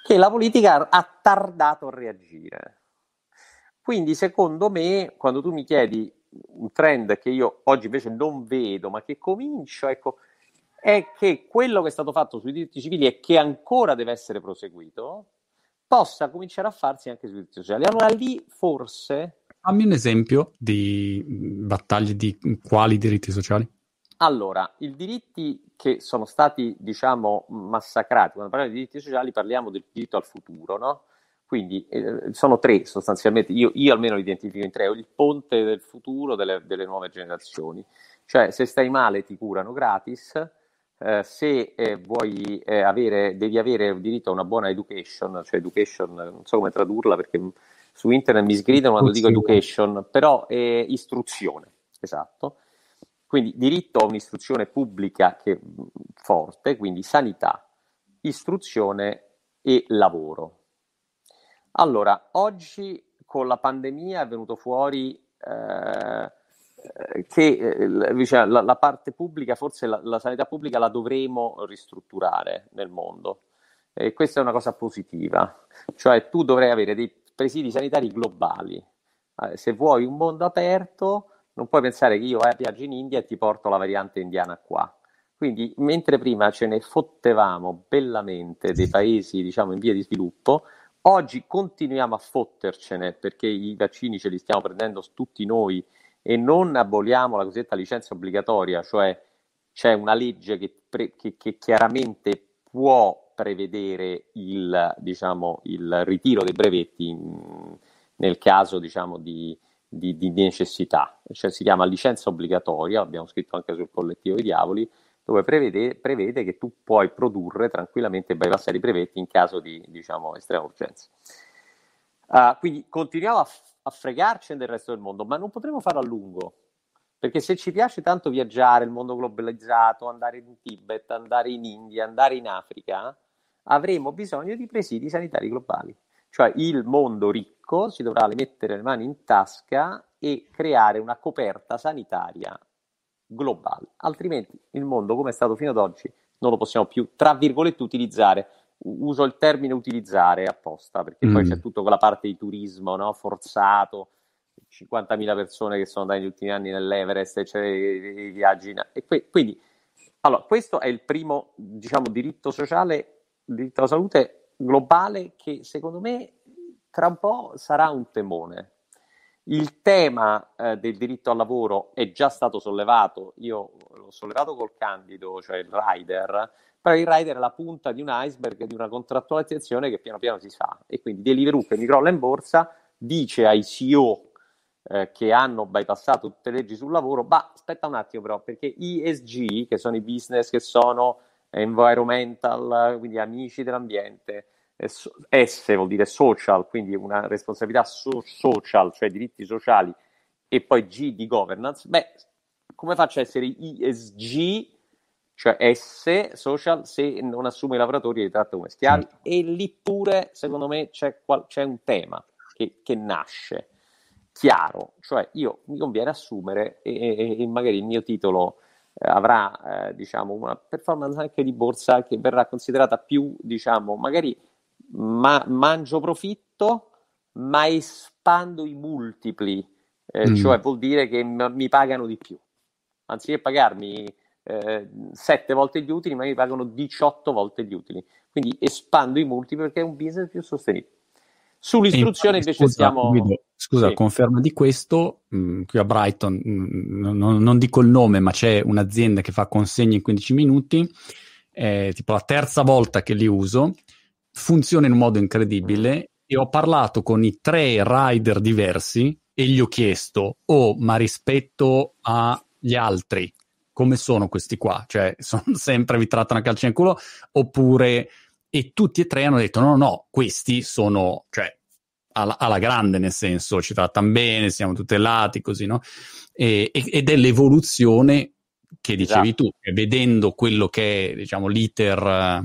che la politica ha tardato a reagire. Quindi, secondo me, quando tu mi chiedi un trend che io oggi invece non vedo, ma che comincio, ecco, è che quello che è stato fatto sui diritti civili e che ancora deve essere proseguito, possa cominciare a farsi anche sui diritti sociali. Allora lì forse... Fammi un esempio di battaglie di quali diritti sociali? Allora, i diritti che sono stati, diciamo, massacrati, quando parliamo di diritti sociali parliamo del diritto al futuro, no? Quindi eh, sono tre sostanzialmente, io, io, almeno li identifico in tre, il ponte del futuro delle, delle nuove generazioni. Cioè, se stai male ti curano gratis, eh, se eh, vuoi eh, avere, devi avere diritto a una buona education, cioè education, non so come tradurla perché su internet mi sgridano quando dico education, però è istruzione, esatto quindi diritto a un'istruzione pubblica che, forte, quindi sanità, istruzione e lavoro. Allora, oggi con la pandemia è venuto fuori eh, che eh, diciamo, la, la, parte pubblica, forse la, la, sanità pubblica la dovremo ristrutturare nel mondo. E questa è una cosa positiva, cioè tu dovrai avere dei presidi sanitari globali. Eh, se vuoi un mondo aperto, non puoi pensare che io viaggio in India e ti porto la variante indiana qua. Quindi, mentre prima ce ne fottevamo bellamente dei paesi, diciamo, in via di sviluppo, oggi continuiamo a fottercene perché i vaccini ce li stiamo prendendo tutti noi e non aboliamo la cosiddetta licenza obbligatoria, cioè c'è una legge che, pre- che, che chiaramente può prevedere il, diciamo, il ritiro dei brevetti in, nel caso diciamo, di, di, di necessità, cioè si chiama licenza obbligatoria, abbiamo scritto anche sul collettivo i diavoli, dove prevede, prevede che tu puoi produrre tranquillamente e bypassare i brevetti in caso di diciamo, estrema urgenza. Uh, quindi continuiamo a, a fregarci del resto del mondo, ma non potremo farlo a lungo, perché se ci piace tanto viaggiare, il mondo globalizzato, andare in Tibet, andare in India, andare in Africa, avremo bisogno di presidi sanitari globali. Cioè il mondo ricco si dovrà mettere le mani in tasca e creare una coperta sanitaria globale, altrimenti il mondo come è stato fino ad oggi non lo possiamo più, tra virgolette, utilizzare. Uso il termine utilizzare apposta, perché mm. poi c'è tutta quella parte di turismo no? forzato, 50.000 persone che sono andate negli ultimi anni nell'Everest, cioè, i viaggi. E que- quindi, allora, questo è il primo, diciamo, diritto sociale, diritto alla salute globale che secondo me tra un po' sarà un temone. Il tema eh, del diritto al lavoro è già stato sollevato, io l'ho sollevato col candido, cioè il rider, però il rider è la punta di un iceberg di una contrattualizzazione che piano piano si fa e quindi Deliveroo che mi crolla in borsa dice ai CEO eh, che hanno bypassato tutte le leggi sul lavoro, ma aspetta un attimo però, perché ESG, che sono i business che sono environmental, quindi amici dell'ambiente, S vuol dire social, quindi una responsabilità so- social, cioè diritti sociali, e poi G di governance, beh, come faccio a essere ESG, cioè S, social, se non assume i lavoratori e li tratta come schiavi? Sì. E lì pure, secondo me, c'è, qual- c'è un tema che, che nasce chiaro, cioè io mi conviene assumere e, e, e magari il mio titolo eh, avrà eh, diciamo una performance anche di borsa che verrà considerata più diciamo magari ma, mangio profitto ma espando i multipli eh, mm. cioè vuol dire che m- mi pagano di più. Anziché pagarmi eh, 7 volte gli utili ma mi pagano 18 volte gli utili. Quindi espando i multipli perché è un business più sostenibile Sull'istruzione invece scusa, stiamo... Guido, scusa, sì. conferma di questo, mh, mm, qui a Brighton, mh, mm, non, non, dico il nome, ma c'è un'azienda che fa consegne in 15 minuti, è tipo la terza volta che li uso, funziona in un modo incredibile mm. e ho parlato con i tre rider diversi e gli ho chiesto, oh, ma rispetto agli altri, come sono questi qua? Cioè, sono sempre vi trattano a calcio in culo oppure e tutti e tre hanno detto no, no, no, questi sono, cioè, alla, alla grande nel senso, ci trattano bene, siamo tutelati, così, no? E, ed è l'evoluzione che dicevi esatto. tu, vedendo quello che è, diciamo, l'iter...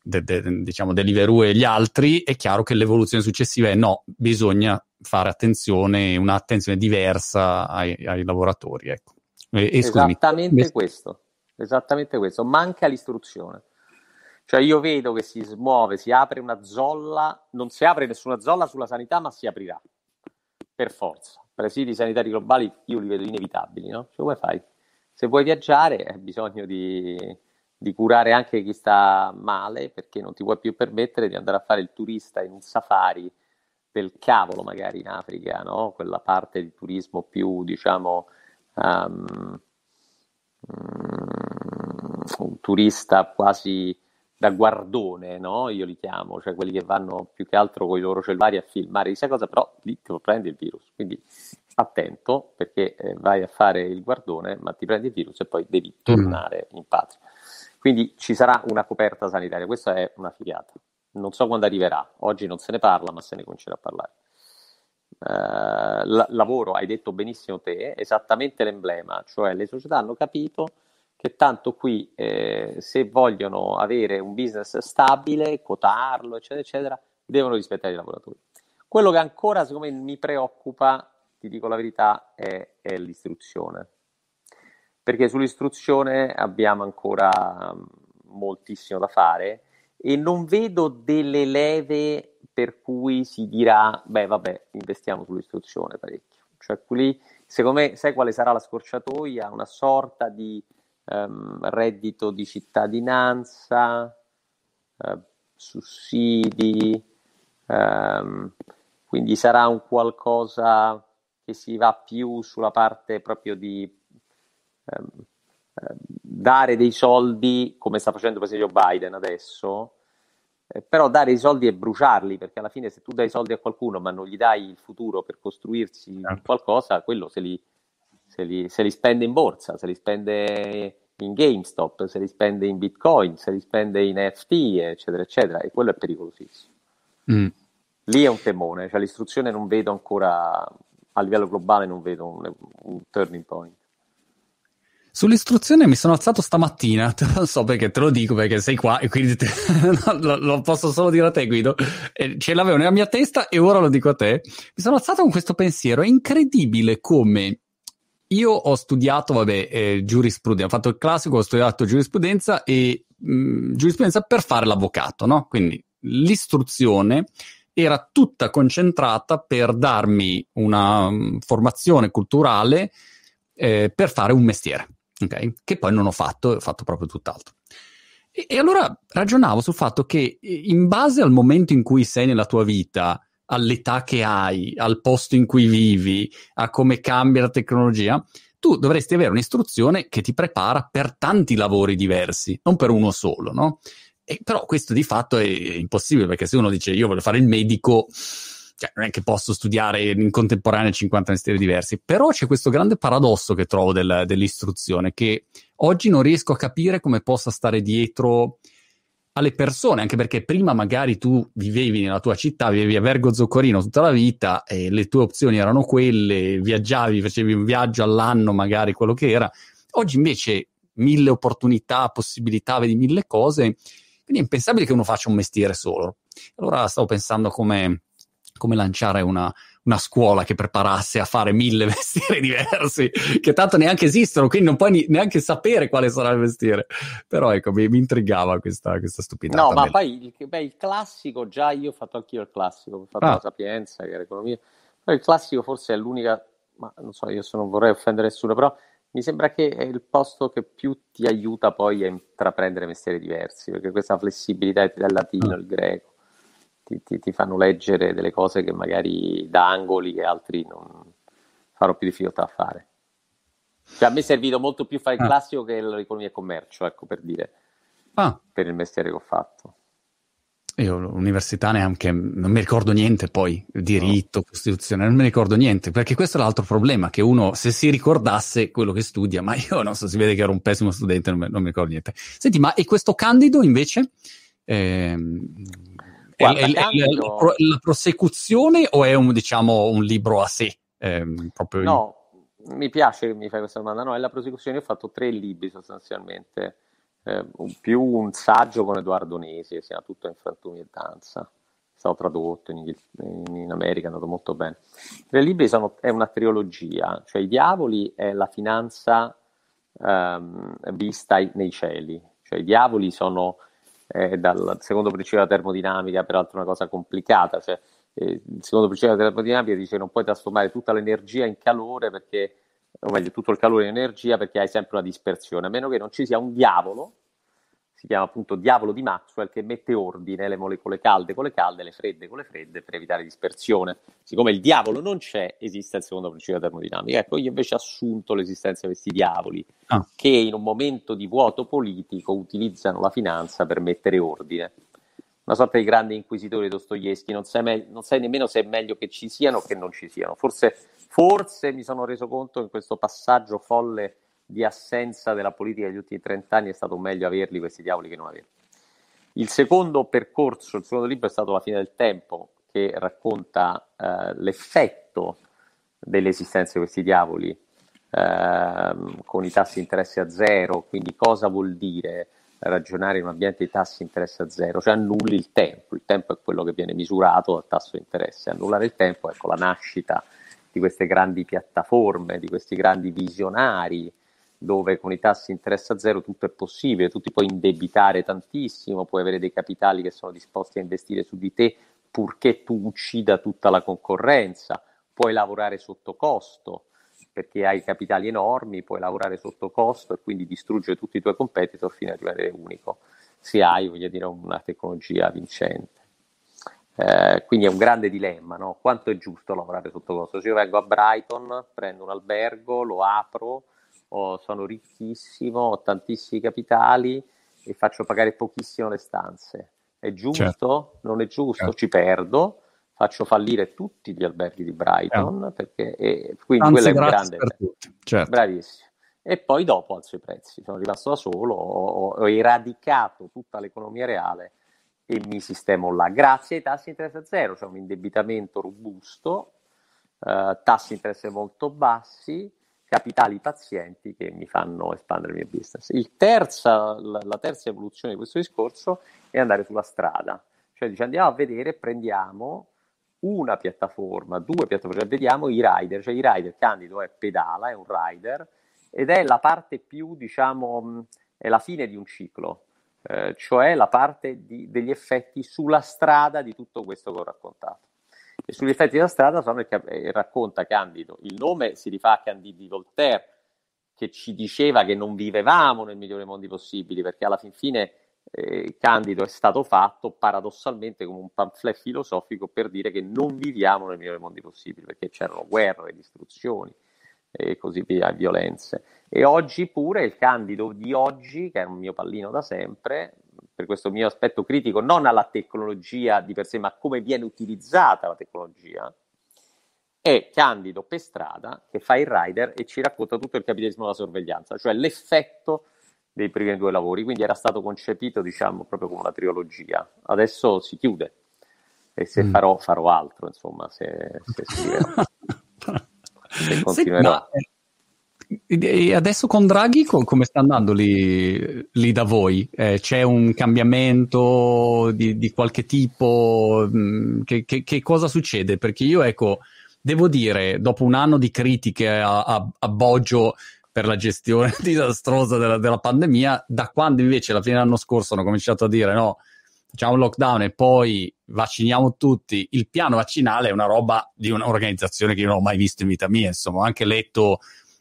De, de, diciamo Deliveroo e gli altri, è chiaro che l'evoluzione successiva è no, bisogna fare attenzione, un'attenzione diversa ai, ai lavoratori. Ecco. E, e esattamente scusami, questo, esattamente questo, manca l'istruzione. Cioè io vedo che si smuove, si apre una zolla, non si apre nessuna zolla sulla sanità, ma si aprirà, per forza. Presidi sanitari globali io li vedo inevitabili, no? Cioè, come fai? Se vuoi viaggiare hai bisogno di, di curare anche chi sta male, perché non ti puoi più permettere di andare a fare il turista in un safari del cavolo magari in Africa, no? Quella parte di turismo più, diciamo, um, un turista quasi da guardone, no? Io li chiamo, cioè quelli che vanno più che altro con i loro cellulari a filmare chissà cosa, però lì ti prendi il virus. Quindi attento perché eh, vai a fare il guardone, ma ti prendi il virus e poi devi mm. tornare in patria. Quindi ci sarà una coperta sanitaria, questa è una figata. Non so quando arriverà, oggi non se ne parla, ma se ne comincerà a parlare. Uh, la- lavoro, hai detto benissimo te, esattamente l'emblema, cioè le società hanno capito che tanto qui eh, se vogliono avere un business stabile, quotarlo, eccetera, eccetera, devono rispettare i lavoratori. Quello che ancora, secondo me, mi preoccupa, ti dico la verità, è, è l'istruzione. Perché sull'istruzione abbiamo ancora mm, moltissimo da fare e non vedo delle leve per cui si dirà, beh, vabbè, investiamo sull'istruzione parecchio. Cioè, qui, secondo me, sai quale sarà la scorciatoia? Una sorta di ehm, reddito di cittadinanza, eh, sussidi, ehm, quindi sarà un qualcosa che si va più sulla parte proprio di ehm, ehm dare dei soldi, come sta facendo per esempio Biden adesso, eh, però dare i soldi e bruciarli, perché alla fine se tu dai soldi a qualcuno ma non gli dai il futuro per costruirsi certo. qualcosa, quello se li, se li, se li spende in borsa, se li spende in GameStop, se li spende in Bitcoin, se li spende in NFT, eccetera, eccetera, e quello è pericolosissimo. Mm. Lì è un temone, cioè l'istruzione non vedo ancora, a livello globale non vedo un, un turning point. Sull'istruzione mi sono alzato stamattina, non so perché te lo dico perché sei qua e quindi te, lo, lo, posso solo dire a te Guido, ce l'avevo nella mia testa e ora lo dico a te. Mi sono alzato con questo pensiero, è incredibile come io ho studiato, vabbè, eh, giurisprudenza, ho fatto il classico, ho studiato giurisprudenza e mh, giurisprudenza per fare l'avvocato, no? Quindi l'istruzione era tutta concentrata per darmi una formazione culturale eh, per fare un mestiere, okay? che poi non ho fatto, ho fatto proprio tutt'altro. E, e allora ragionavo sul fatto che in base al momento in cui sei nella tua vita, all'età che hai, al posto in cui vivi, a come cambia la tecnologia, tu dovresti avere un'istruzione che ti prepara per tanti lavori diversi, non per uno solo, no? E, però questo di fatto è impossibile perché se uno dice io voglio fare il medico, cioè, non è che posso studiare in contemporanea 50 mestieri diversi, però c'è questo grande paradosso che trovo del, dell'istruzione, che oggi non riesco a capire come possa stare dietro alle persone, anche perché prima magari tu vivevi nella tua città, vivevi a Vergo Zoccorino tutta la vita e le tue opzioni erano quelle, viaggiavi, facevi un viaggio all'anno, magari quello che era. Oggi invece mille opportunità, possibilità, vedi mille cose quindi è impensabile che uno faccia un mestiere solo. Allora stavo pensando come, come lanciare una, una scuola che preparasse a fare mille mestieri diversi, che tanto neanche esistono, quindi non puoi neanche sapere quale sarà il mestiere. Però ecco, mi, mi intrigava questa, questa stupidità. No, ma poi il, beh, il classico, già io ho fatto anch'io il classico, ho fatto ah. la Sapienza, che era economia. Poi il classico forse è l'unica, ma non so, io non vorrei offendere nessuno, però mi sembra che è il posto che più ti aiuta poi a intraprendere mestieri diversi, perché questa flessibilità del latino, il greco, ti, ti, ti, fanno leggere delle cose che magari da angoli che altri non farò più difficoltà a fare. Cioè, a me è servito molto più fare il ah. classico che l'economia e commercio, ecco per dire, ah. per il mestiere che ho fatto. Io l'università neanche, non mi ricordo niente poi, diritto. Costituzione, non mi ricordo niente, perché questo è l'altro problema, che uno se si ricordasse quello che studia, ma io non so, si vede che ero un pessimo studente, non mi, non mi ricordo niente. Senti, ma e questo Candido invece? Ehm, Guarda, è, Candido... è, la prosecuzione o è un, diciamo, un libro a sé? Ehm, proprio no, in... mi piace che mi fai questa domanda, no, è la prosecuzione, io ho fatto tre libri sostanzialmente eh, più un saggio con Edoardo Nesi, che si chiama Tutto in frantumi e danza. È stato tradotto in, in, in America, è andato molto bene. Tre libri sono, è una trilogia, cioè I diavoli è la finanza ehm, vista nei cieli, cioè i diavoli sono eh, dal secondo principio della termodinamica, peraltro una cosa complicata, cioè eh, il secondo principio della termodinamica dice che non puoi trasformare tutta l'energia in calore perché o meglio tutto il calore in energia perché hai sempre una dispersione, a meno che non ci sia un diavolo si chiama appunto diavolo di Maxwell che mette ordine le molecole calde con le calde, le fredde con le fredde per evitare dispersione. Siccome il diavolo non c'è, esiste il secondo principio della termodinamica. Ecco, io invece ho assunto l'esistenza di questi diavoli ah. che in un momento di vuoto politico utilizzano la finanza per mettere ordine. Una sorta di grande inquisitore Dostoevsky, non sai, me- non sai nemmeno se è meglio che ci siano o che non ci siano. Forse, forse mi sono reso conto in questo passaggio folle di assenza della politica degli ultimi 30 anni è stato meglio averli questi diavoli che non averli. Il secondo percorso, il secondo libro è stato La fine del tempo, che racconta eh, l'effetto dell'esistenza di questi diavoli eh, con i tassi di interesse a zero, quindi cosa vuol dire ragionare in un ambiente di tassi di interesse a zero, cioè annulli il tempo, il tempo è quello che viene misurato dal tasso di interesse, annullare il tempo, ecco la nascita di queste grandi piattaforme, di questi grandi visionari dove con i tassi di interesse a zero tutto è possibile, tu ti puoi indebitare tantissimo, puoi avere dei capitali che sono disposti a investire su di te purché tu uccida tutta la concorrenza, puoi lavorare sotto costo perché hai capitali enormi, puoi lavorare sotto costo e quindi distruggere tutti i tuoi competitor fino a rimanere unico, se hai, voglio dire, una tecnologia vincente. Eh, quindi è un grande dilemma, no? quanto è giusto lavorare sotto costo? Se io vengo a Brighton, prendo un albergo, lo apro, ho, sono ricchissimo, ho tantissimi capitali e faccio pagare pochissimo le stanze. È giusto? Certo. Non è giusto? Certo. Ci perdo, faccio fallire tutti gli alberghi di Brighton, certo. perché, e, quindi Anzi, quello è un grande... Certo. Bravissimo. E poi dopo alzo i prezzi. Sono rimasto da solo, ho, ho eradicato tutta l'economia reale e mi sistemo là. Grazie ai tassi di interesse a zero, c'è cioè un indebitamento robusto, eh, tassi di interesse molto bassi, capitali pazienti che mi fanno espandere il mio business. Il terza, la, terza evoluzione di questo discorso è andare sulla strada, cioè dice, andiamo a vedere, prendiamo una piattaforma, due piattaforme, cioè vediamo i rider, cioè i rider, Candido è pedala, è un rider, ed è la parte più, diciamo, è la fine di un ciclo, eh, cioè la parte di, degli effetti sulla strada di tutto questo che ho raccontato. E sugli effetti della strada sono il, eh, racconta Candido, il nome si rifà a Candide di Voltaire, che ci diceva che non vivevamo nel migliore mondi possibili, perché alla fin fine eh, Candido è stato fatto paradossalmente come un pamphlet filosofico per dire che non viviamo nel migliore mondi possibili, perché c'erano guerre, distruzioni e così via, violenze. E oggi pure il Candido di oggi, che è un mio pallino da sempre, per questo mio aspetto critico, non alla tecnologia di per sé, ma come viene utilizzata la tecnologia, è Candido per strada che fa il rider e ci racconta tutto il capitalismo della sorveglianza, cioè l'effetto dei primi due lavori, quindi era stato concepito diciamo proprio come una trilogia. Adesso si chiude e se mm. farò, farò altro, insomma, se, se scriverò. se continuerò. E adesso con Draghi come sta andando lì, lì da voi? Eh, c'è un cambiamento di, di qualche tipo? Mm, che, che, che, cosa succede? Perché io, ecco, devo dire, dopo un anno di critiche a, a, a Boggio per la gestione disastrosa della, della, pandemia, da quando invece la fine dell'anno scorso hanno cominciato a dire no, facciamo un lockdown e poi vacciniamo tutti, il piano vaccinale è una roba di un'organizzazione che io non ho mai visto in vita mia, insomma, ho anche letto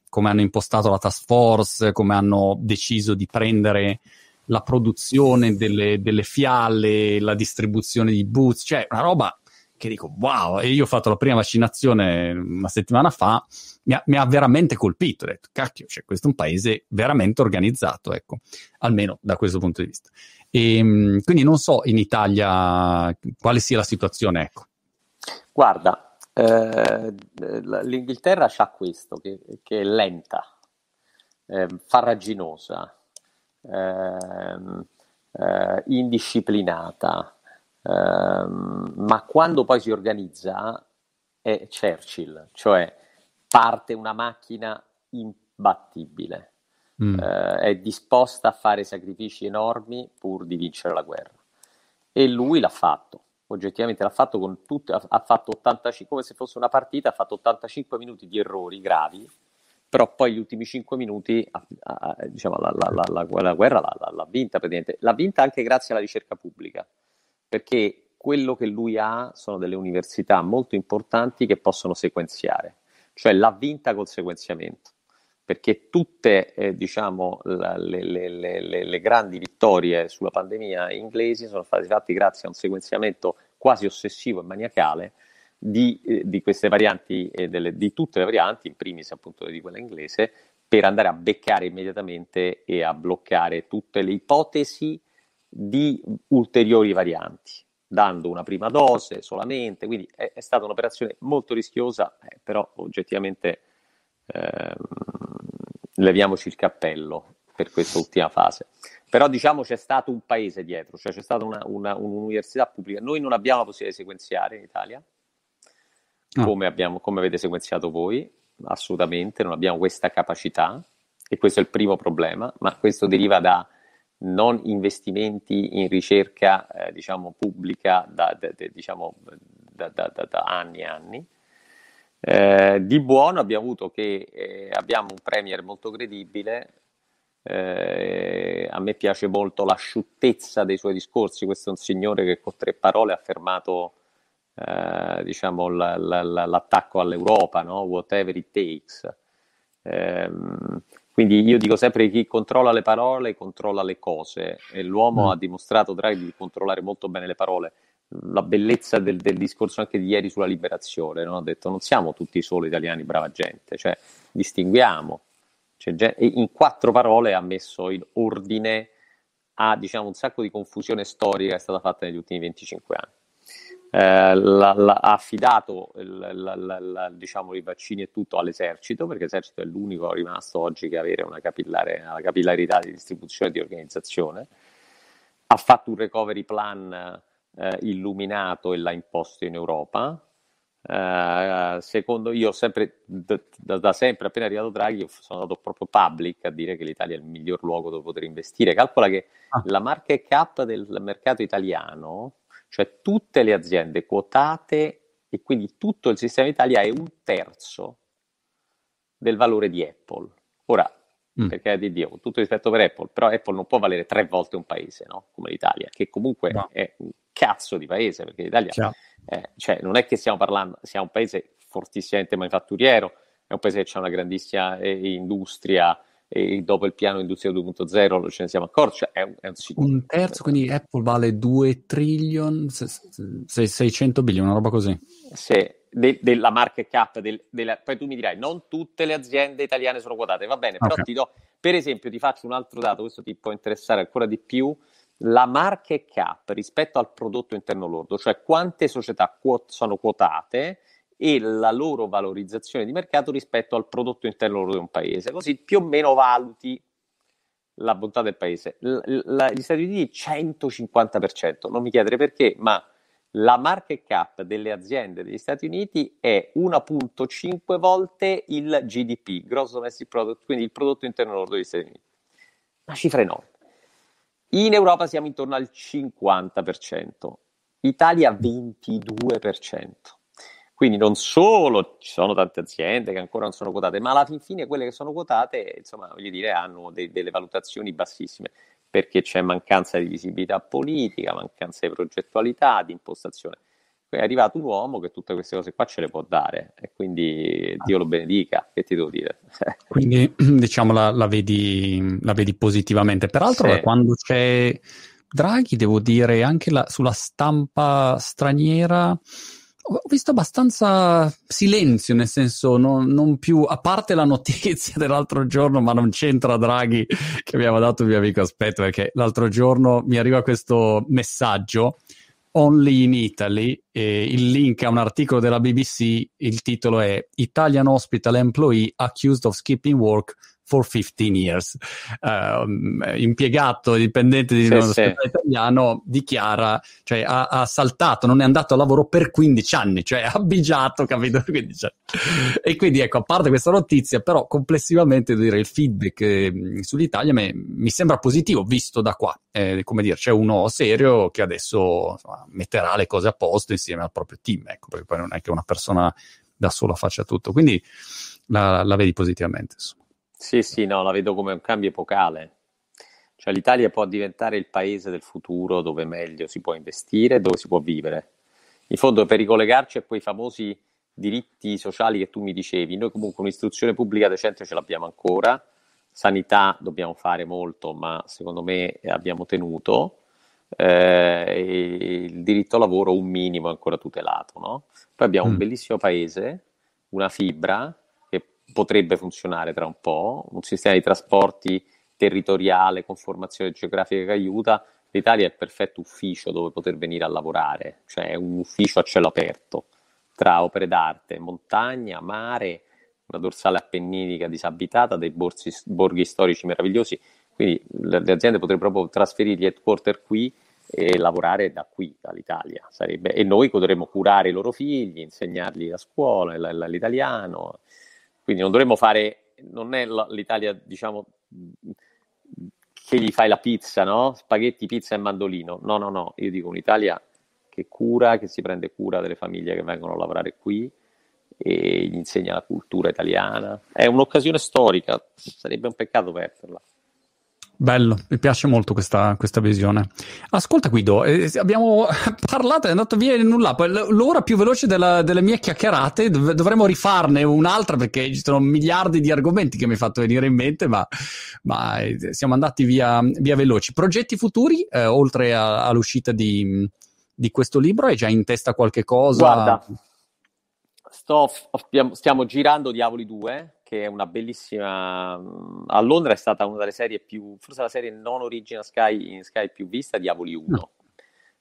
come hanno impostato la task force, come hanno deciso di prendere la produzione delle, delle fiale, la distribuzione di boots, cioè una roba che dico wow, e io ho fatto la prima vaccinazione una settimana fa, mi ha, mi ha veramente colpito, ho detto cacchio, cioè, questo è un paese veramente organizzato, ecco, almeno da questo punto di vista. E, ehm, quindi non so in Italia quale sia la situazione, ecco. Guarda, eh, L'Inghilterra ha questo, che, che, è lenta, eh, farraginosa, ehm, eh, indisciplinata, ehm, ma quando poi si organizza è Churchill, cioè parte una macchina imbattibile, mm. Eh, è disposta a fare sacrifici enormi pur di vincere la guerra. E lui l'ha fatto oggettivamente l'ha fatto con tutte, ha, ha fatto 85, come se fosse una partita, ha fatto 85 minuti di errori gravi, però poi gli ultimi 5 minuti, a, a, diciamo, la, la, la, la guerra l'ha, vinta praticamente. L'ha vinta anche grazie alla ricerca pubblica, perché quello che lui ha sono delle università molto importanti che possono sequenziare, cioè l'ha vinta col sequenziamento perché tutte eh, diciamo, la, le, le, le, le, grandi vittorie sulla pandemia inglesi sono state fatte grazie a un sequenziamento quasi ossessivo e maniacale di, eh, di queste varianti, eh, delle, di tutte le varianti, in primis appunto di quella inglese, per andare a beccare immediatamente e a bloccare tutte le ipotesi di ulteriori varianti, dando una prima dose solamente, quindi è, è stata un'operazione molto rischiosa, eh, però oggettivamente ehm, leviamoci il cappello per questa ultima fase. Però diciamo c'è stato un paese dietro, cioè c'è stata una, una, un'università pubblica. Noi non abbiamo la possibilità di sequenziare in Italia, no. come, abbiamo, come avete sequenziato voi, assolutamente, non abbiamo questa capacità e questo è il primo problema, ma questo deriva da non investimenti in ricerca eh, diciamo, pubblica da, da, da, diciamo, da, anni e anni eh, di buono abbiamo avuto che eh, abbiamo un premier molto credibile, eh, a me piace molto l'asciuttezza dei suoi discorsi, questo è un signore che con tre parole ha fermato eh, diciamo, l- l- l'attacco all'Europa, no? whatever it takes. Ehm, quindi io dico sempre che chi controlla le parole controlla le cose e l'uomo mm. ha dimostrato Draghi di controllare molto bene le parole la bellezza del, del, discorso anche di ieri sulla liberazione, no? ha detto non siamo tutti solo italiani brava gente, cioè distinguiamo, cioè, in quattro parole ha messo in ordine a diciamo, un sacco di confusione storica che è stata fatta negli ultimi 25 anni. Eh, la, la, ha affidato la, diciamo, i vaccini e tutto all'esercito, perché l'esercito è l'unico rimasto oggi che avere una, capillare, una capillarità di distribuzione e di organizzazione. Ha fatto un recovery plan eh, illuminato e l'ha imposto in Europa, Uh, secondo io, sempre, da, da, sempre, appena arrivato Draghi, sono andato proprio public a dire che l'Italia è il miglior luogo dove poter investire. Calcola che ah. la market cap del mercato italiano, cioè tutte le aziende quotate e quindi tutto il sistema Italia è un terzo del valore di Apple. Ora, mm. perché di Dio, con tutto rispetto per Apple, però Apple non può valere tre volte un paese, no? Come l'Italia, che comunque no. è cazzo di paese, perché l'Italia, eh, cioè, non è che stiamo parlando, siamo un paese fortissimamente manifatturiero, è un paese che ha una grandissima eh, industria, e dopo il piano Industria 2.0 ce ne siamo accorti, cioè è, un, è un. Un terzo, quindi Apple vale 2 trillion, 600 billion, una roba così. Sì, de, della market cap, del, della, poi tu mi dirai, non tutte le aziende italiane sono quotate, va bene, però okay. ti do, per esempio, ti faccio un altro dato, questo ti può interessare ancora di più, la market cap rispetto al prodotto interno lordo, cioè quante società quot- sono quotate e la loro valorizzazione di mercato rispetto al prodotto interno lordo di un paese, così più o meno valuti la bontà del paese. L- l- gli Stati Uniti 150%, non mi chiedere perché, ma la market cap delle aziende degli Stati Uniti è 1.5 volte il GDP, Gross Domestic Product, quindi il prodotto interno lordo degli Stati Uniti. Una cifra enorme. In Europa siamo intorno al 50%, Italia 22%. Quindi non solo ci sono tante aziende che ancora non sono quotate, ma alla fin fine quelle che sono quotate, insomma, voglio dire, hanno de- delle valutazioni bassissime perché c'è mancanza di visibilità politica, mancanza di progettualità, di impostazione. È arrivato un uomo che tutte queste cose qua ce le può dare e quindi Dio lo benedica, che ti devo dire. quindi diciamo la, la, vedi, la vedi, positivamente. Peraltro sì. quando c'è Draghi, devo dire, anche la, sulla stampa straniera ho visto abbastanza silenzio, nel senso non, non, più, a parte la notizia dell'altro giorno, ma non c'entra Draghi che aveva dato il mio amico Aspetto, perché l'altro giorno mi arriva questo messaggio, Only in Italy, e il link a un articolo della BBC, il titolo è Italian Hospital Employee Accused of Skipping Work for 15 years. Uh, impiegato, dipendente di sì, uno sì. italiano, dichiara, cioè ha, ha, saltato, non è andato a lavoro per 15 anni, cioè ha bigiato, capito? 15 anni. E quindi ecco, a parte questa notizia, però complessivamente dire il feedback eh, sull'Italia me, mi sembra positivo, visto da qua. Eh, come dire, c'è uno serio che adesso insomma, metterà le cose a posto insieme al proprio team, ecco, perché poi non è che una persona da sola faccia tutto. Quindi la, la vedi positivamente, insomma. Sì, sì, no, la vedo come un cambio epocale. Cioè l'Italia può diventare il paese del futuro dove meglio si può investire, dove si può vivere. In fondo, per ricollegarci a quei famosi diritti sociali che tu mi dicevi, noi comunque un'istruzione pubblica decente ce l'abbiamo ancora, sanità dobbiamo fare molto, ma secondo me abbiamo tenuto, eh, il diritto al lavoro un minimo è ancora tutelato. No? Poi abbiamo mm. un bellissimo paese, una fibra, potrebbe funzionare tra un po', un sistema di trasporti territoriale con formazione geografica che aiuta, l'Italia è il perfetto ufficio dove poter venire a lavorare, cioè un ufficio a cielo aperto tra opere d'arte, montagna, mare, una dorsale appenninica disabitata, dei borsi, borghi storici meravigliosi, quindi le, le aziende potrebbero proprio trasferire gli headquarter qui e lavorare da qui, dall'Italia. Sarebbe, e noi potremmo curare i loro figli, insegnargli la scuola, l'italiano, quindi non dovremmo fare, non è l'Italia, diciamo, che gli fai la pizza, no? Spaghetti, pizza e mandolino. No, no, no, io dico un'Italia che cura, che si prende cura delle famiglie che vengono a lavorare qui e gli insegna la cultura italiana. È un'occasione storica, sarebbe un peccato perderla. Bello, mi piace molto questa, questa visione. Ascolta Guido, eh, abbiamo parlato, è andato via in nulla, l'ora più veloce della, delle mie chiacchierate, dov- dovremmo rifarne un'altra perché ci sono miliardi di argomenti che mi hai fatto venire in mente, ma, ma eh, siamo andati via, via, veloci. Progetti futuri, eh, oltre a, all'uscita di, di, questo libro, hai già in testa qualche cosa? Guarda, sto, stiamo girando Diavoli 2 che è una bellissima. A Londra è stata una delle serie più, forse la serie non original Sky in Sky più vista, Diavoli 1, no.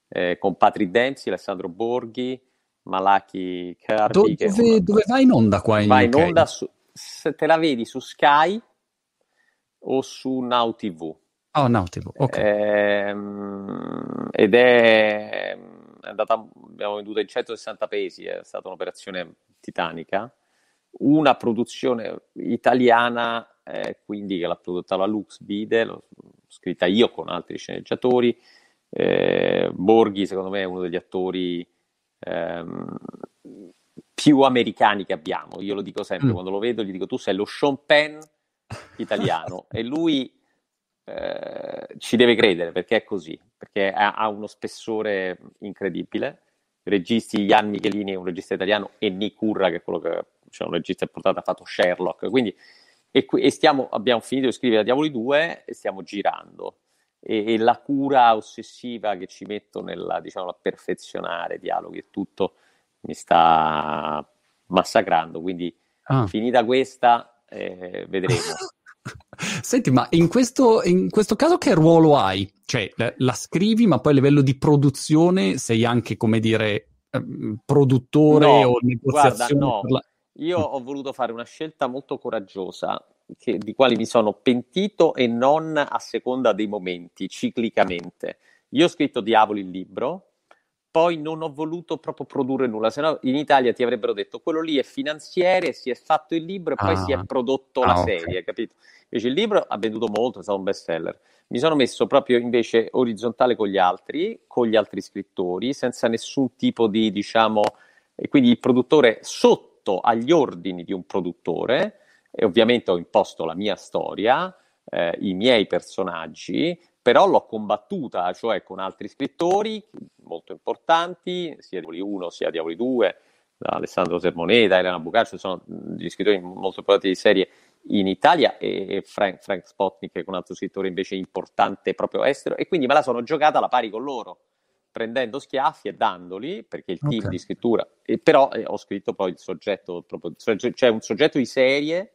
eh, con Patrick Dempsey, Alessandro Borghi, Malaki Carpi. Do, dove, una... dove, vai in onda qua in Vai in onda su, se te la vedi su Sky o su Now TV. Oh, Nautibook, ok. Ehm, ed è, è andata, abbiamo venduto in 160 pesi, è stata un'operazione titanica. Una produzione italiana, eh, quindi che l'ha prodotta la Lux Vide, l'ho scritta io con altri sceneggiatori. Eh, Borghi, secondo me, è uno degli attori ehm, più americani che abbiamo. Io lo dico sempre, mm. quando lo vedo, gli dico tu sei lo Sean Penn italiano e lui eh, ci deve credere perché è così, perché ha, ha uno spessore incredibile. Registi Ian Michelini è un regista italiano e Nick Curra che è quello che cioè un regista importante ha fatto Sherlock. Quindi, e, e stiamo, abbiamo finito di scrivere Diavoli 2 e stiamo girando. E, e, la cura ossessiva che ci metto nella, diciamo, a perfezionare dialoghi e tutto mi sta massacrando. Quindi, ah. finita questa, eh, vedremo. Senti, ma in questo, in questo, caso che ruolo hai? Cioè, la scrivi, ma poi a livello di produzione sei anche, come dire, ehm, produttore no, o negoziazione? Guarda, no. La... Io ho voluto fare una scelta molto coraggiosa, che, di quali mi sono pentito e non a seconda dei momenti, ciclicamente. Io ho scritto Diavoli il libro, poi non ho voluto proprio produrre nulla, se no in Italia ti avrebbero detto quello lì è finanziere, si è fatto il libro e poi ah. si è prodotto ah, la okay. serie, capito? Invece il libro ha venduto molto, è stato un best seller. Mi sono messo proprio invece orizzontale con gli altri, con gli altri scrittori, senza nessun tipo di, diciamo, e quindi il produttore sotto agli ordini di un produttore, e ovviamente ho imposto la mia storia, eh, i miei personaggi, però l'ho combattuta, cioè con altri scrittori molto importanti, sia Diavoli 1 sia Diavoli 2, Alessandro Sermoneta, Elena Bucaccio, sono gli scrittori molto importanti di serie in Italia e Frank, Frank Spotnik, che è un altro scrittore invece importante proprio estero, e quindi me la sono giocata alla pari con loro, prendendo schiaffi e dandoli, perché il team okay. di scrittura, e però eh, ho scritto poi il soggetto, proprio, c'è un soggetto di serie,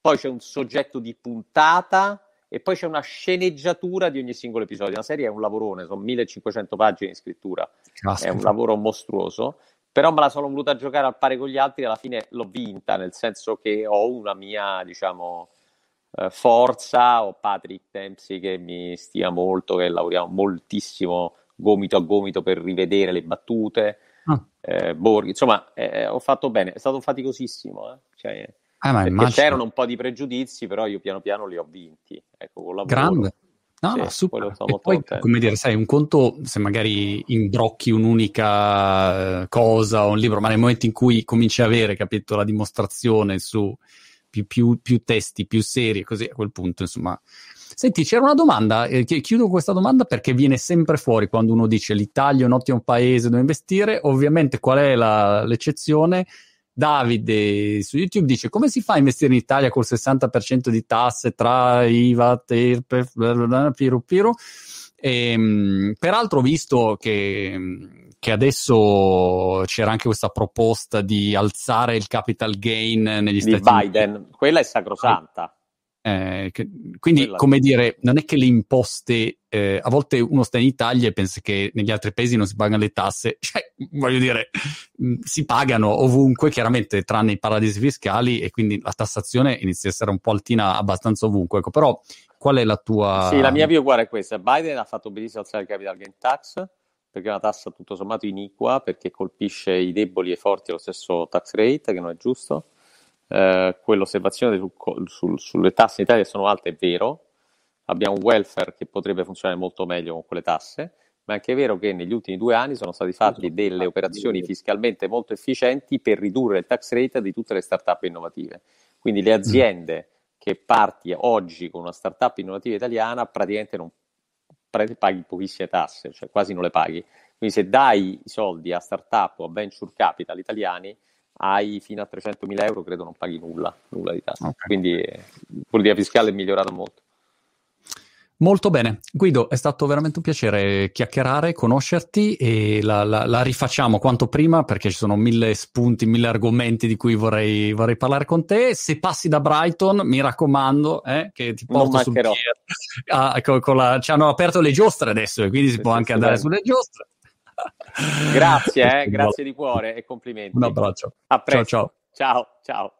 poi c'è un soggetto di puntata, e poi c'è una sceneggiatura di ogni singolo episodio. La serie è un lavorone, sono 1500 pagine di scrittura, Caspita. è un lavoro mostruoso, però me la sono voluta giocare al pari con gli altri e alla fine l'ho vinta, nel senso che ho una mia, diciamo, eh, forza, ho Patrick Dempsey che mi stia molto, che lavoriamo moltissimo gomito a gomito per rivedere le battute, ah. eh, Borghi, insomma, eh, ho fatto bene, è stato faticosissimo, eh. cioè, eh, ma perché c'erano un po' di pregiudizi, però io piano piano li ho vinti. Ecco, con lavoro. Grande. No, sì, no, super. Poi, come dire, sai, un conto se magari imbrocchi un'unica eh, cosa o un libro, ma nel momento in cui cominci a avere, capito, la dimostrazione su più, più, più testi, più serie, così a quel punto, insomma. Senti, c'era una domanda, eh, chiudo questa domanda perché viene sempre fuori quando uno dice l'Italia è un ottimo paese dove investire, ovviamente qual è la, l'eccezione? Davide su YouTube dice come si fa a investire in Italia col 60% di tasse tra IVA, TIRPEF, Piru Piru. E, ehm, peraltro ho visto che, che, adesso c'era anche questa proposta di alzare il capital gain negli di Stati Biden. Uniti. Quella è sacrosanta. Eh, che, quindi, Quella come dire, non è che le imposte, eh, a volte uno sta in Italia e pensa che negli altri paesi non si pagano le tasse, cioè, voglio dire, mh, mm, si pagano ovunque, chiaramente, tranne i paradisi fiscali, e quindi la tassazione inizia a essere un po' altina abbastanza ovunque. Ecco, però, qual è la tua. Sì, la mia via uguale è questa. Biden ha fatto benissimo alzare il capital gain tax, perché è una tassa tutto sommato iniqua, perché colpisce i deboli e i forti allo stesso tax rate, che non è giusto eh, quell'osservazione sul, sul, sulle tasse in Italia sono alte è vero, abbiamo un welfare che potrebbe funzionare molto meglio con quelle tasse, ma è anche vero che negli ultimi due anni sono stati fatti delle operazioni fiscalmente molto efficienti per ridurre il tax rate di tutte le start-up innovative. Quindi le aziende che parti oggi con una start-up innovativa italiana praticamente non paghi pochissime tasse, cioè quasi non le paghi. Quindi se dai i soldi a start-up o a venture capital italiani, hai fino a 300.000 euro, credo non paghi nulla, nulla di tasse. Okay. Quindi eh, la politica fiscale è migliorata molto. Molto bene, Guido, è stato veramente un piacere chiacchierare, conoscerti e la, la, la, rifacciamo quanto prima perché ci sono mille spunti, mille argomenti di cui vorrei, vorrei parlare con te. Se passi da Brighton, mi raccomando, eh, che ti porto sul pier. Ah, con, con la, ci hanno aperto le giostre adesso e quindi si può anche andare bene. sulle giostre. Grazie, eh, grazie di cuore e complimenti. Un abbraccio. A presto. Ciao, ciao. ciao, ciao.